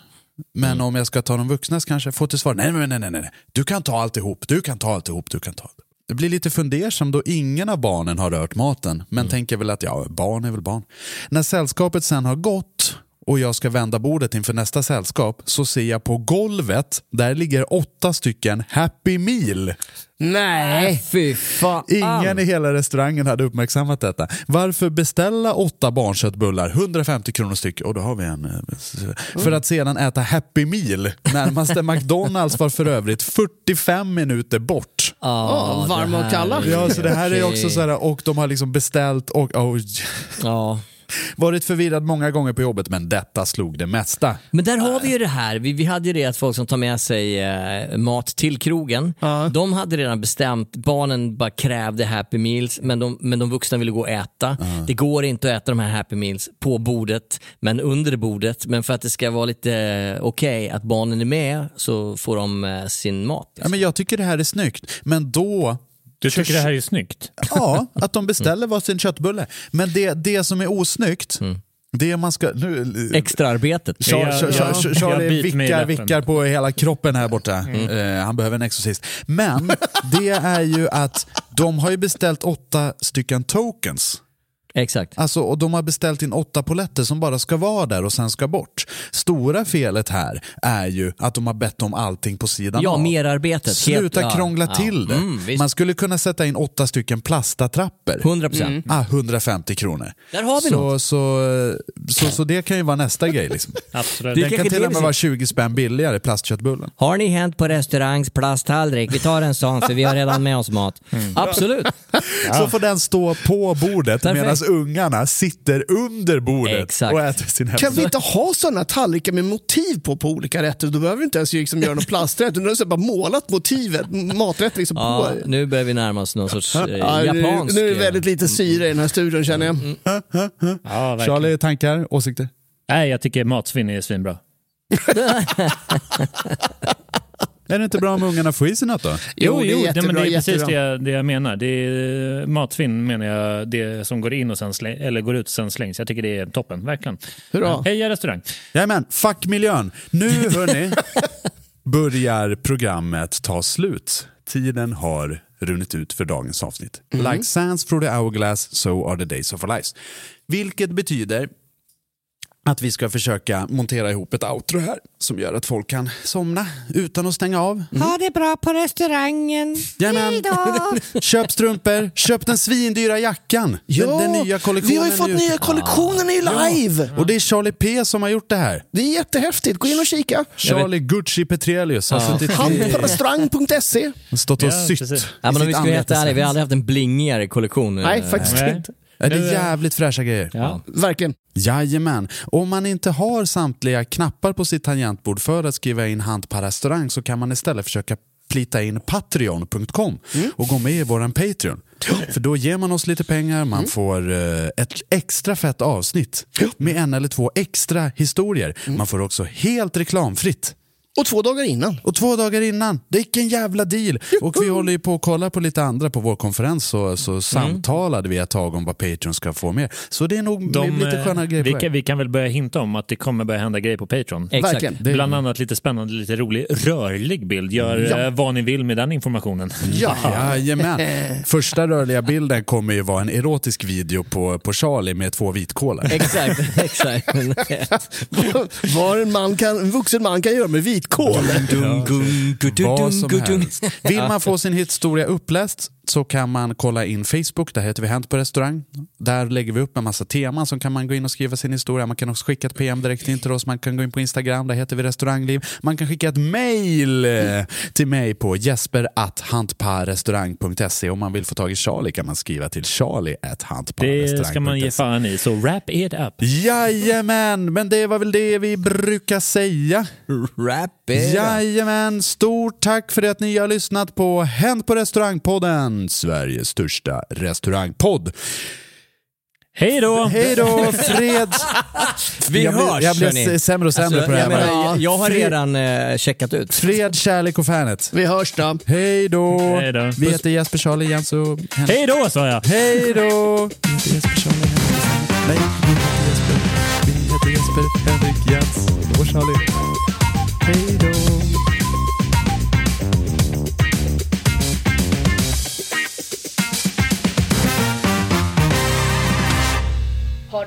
Men om jag ska ta de vuxnas kanske, få till svar nej, nej, nej, nej, nej. Du kan ta alltihop, du kan ta alltihop, du kan ta. Det blir lite fundersam då ingen av barnen har rört maten, men tänker väl att ja, barn är väl barn. När sällskapet sen har gått och jag ska vända bordet inför nästa sällskap så ser jag på golvet, där ligger åtta stycken Happy Meal. Nej. Fy fan. Ingen i hela restaurangen hade uppmärksammat detta. Varför beställa åtta barnköttbullar, 150 kronor styck, och då har vi en... eh, För att sedan äta Happy Meal. Närmaste McDonalds var för övrigt 45 minuter bort. Ja, varma det och kalla. här är- Ja, så det här är också så här, och de har liksom beställt och oh, Ja. Varit förvirrad många gånger på jobbet, men detta slog det mesta. Men där har vi ju det här. Vi, vi hade ju det att folk som tar med sig eh, mat till krogen, de hade redan bestämt, barnen bara krävde happy meals men de, men de vuxna ville gå och äta. Det går inte att äta de här happy meals på bordet, men under bordet. Men för att det ska vara lite eh, okej att barnen är med så får de eh, sin mat. Ja, men jag tycker det här är snyggt, men då Du tycker det här är snyggt? Ja, att de beställer varsin köttbulle. Men det, det som är osnyggt, det man ska... Nu, Extraarbetet. Charlie vickar, vickar på hela kroppen här borta. Eh, han behöver en exorcist. Men det är ju att de har ju beställt åtta stycken tokens. Exakt. Alltså, och de har beställt in åtta poletter som bara ska vara där och sen ska bort. Stora felet här är ju att de har bett om allting på sidan Ja, av. merarbetet. Sluta Helt- ja, krångla ja. till det. Mm. Man skulle kunna sätta in åtta stycken plastatrappor. 100 procent. Ah, 150 kronor. Där har vi så, något. så, så, så det kan ju vara nästa grej. Liksom. Absolut. Det Den kan till och med vara ser. 20 spänn billigare, plastköttbullen. Har ni hänt på restaurangs plasttallrik? Vi tar en sån för vi har redan med oss mat. Absolut. Så får den stå på bordet medan ungarna sitter under bordet Exakt. och äter sin Kan hemsida. vi inte ha sådana tallrikar med motiv på på olika rätter? Då behöver vi inte ens liksom göra någon plasträtt. utan Du har bara målat motivet, maträtt liksom Ja, på. nu börjar vi närma oss någon sorts eh, Ja, nu, japansk... nu är det eh, väldigt lite syre i den här studion känner jag. Ja, verkligen. Charlie, tankar, åsikter? Nej, jag tycker matsvinn är svinbra. Är det inte bra om ungarna får i sig något då? Jo, det är jättebra, det är precis det jag, det jag menar. Det är, matsvinn menar jag, det som går in och sen släng, eller går ut och sen slängs. Jag tycker det är toppen, verkligen. Hurra. Heja restaurang! Jajamän, fuck miljön. Nu hörni, börjar programmet ta slut. Tiden har runnit ut för dagens avsnitt. Like sands through the hourglass, so are the days of our lives. Vilket betyder att vi ska försöka montera ihop ett outro här som gör att folk kan somna utan att stänga av. Ha det bra på restaurangen. Jajamän. Köp strumpor, köp den svindyra jackan. Ja, den, den nya kollektionen vi har ju är fått nya kollektionen i live! Och det är Charlie P som har gjort det här. Det är jättehäftigt, gå in och kika. Charlie Gucci Petrelius har suttit i, Handporestaurang.se. stått och Ja, sytt. Ja, men om vi ska vara helt ärliga, vi har aldrig haft en blingigare kollektion. Nej, faktiskt Nej. inte. Är det Nu- jävligt fräscha grejer? Ja. Verkligen. Jajamän. Om man inte har samtliga knappar på sitt tangentbord för att skriva in hand på restaurang så kan man istället försöka plita in patreon.com och gå med i våran Patreon. För då ger man oss lite pengar, man får eh, ett extra fett avsnitt med en eller två extra historier. Man får också helt reklamfritt. Och två dagar innan. Och två dagar innan, vilken jävla deal! Och vi håller ju på att kolla på lite andra på vår konferens så, så samtalade vi ett tag om vad Patreon ska få mer. Så det är nog De, lite eh, sköna grejer vi, kan, vi kan väl börja hinta om att det kommer börja hända grejer på Patreon. Exakt. Verkligen. Bland annat lite spännande, lite rolig, rörlig bild. Gör Ja. eh, vad ni vill med den informationen. Ja, jajamän. Första rörliga bilden kommer ju vara en erotisk video på, på Charlie med två vitkålar. Exakt, exakt. Vad en, man kan, en vuxen man kan göra med vitkål. Vad som helst. Vill man få sin historia uppläst så kan man kolla in Facebook, där heter vi Hänt på restaurang. Där lägger vi upp en massa teman som kan man gå in och skriva sin historia. Man kan också skicka ett PM direkt in till oss. Man kan gå in på Instagram, där heter vi restaurangliv. Man kan skicka ett mail eh, till mig på jesper.hantparrestaurang.se. Om man vill få tag i Charlie kan man skriva till charlie.hantparrestaurang.se. Det ska man ge fan i, så wrap it up. Jajamän, men det var väl det vi brukar säga. Wrap it up. Jajamän, stort tack för att ni har lyssnat på Hänt på restaurangpodden, Sveriges största restaurangpodd. Hej då! Hej då, fred! Vi jag blir, hörs, jag blir hörni. sämre och sämre Alltså, på det här. jag, menar, jag, jag har Fred- redan eh, checkat ut. Fred, kärlek och fanet. Vi hörs då. Hej då! Hej då. Vi heter Jesper, Charlie, Jens och. Hej då sa jag! Hej då! Vi heter Jesper, Charlie, Henrik. Nej, vi heter Jesper. Vi heter Jesper, Henrik, Jens och Charlie. Hej då!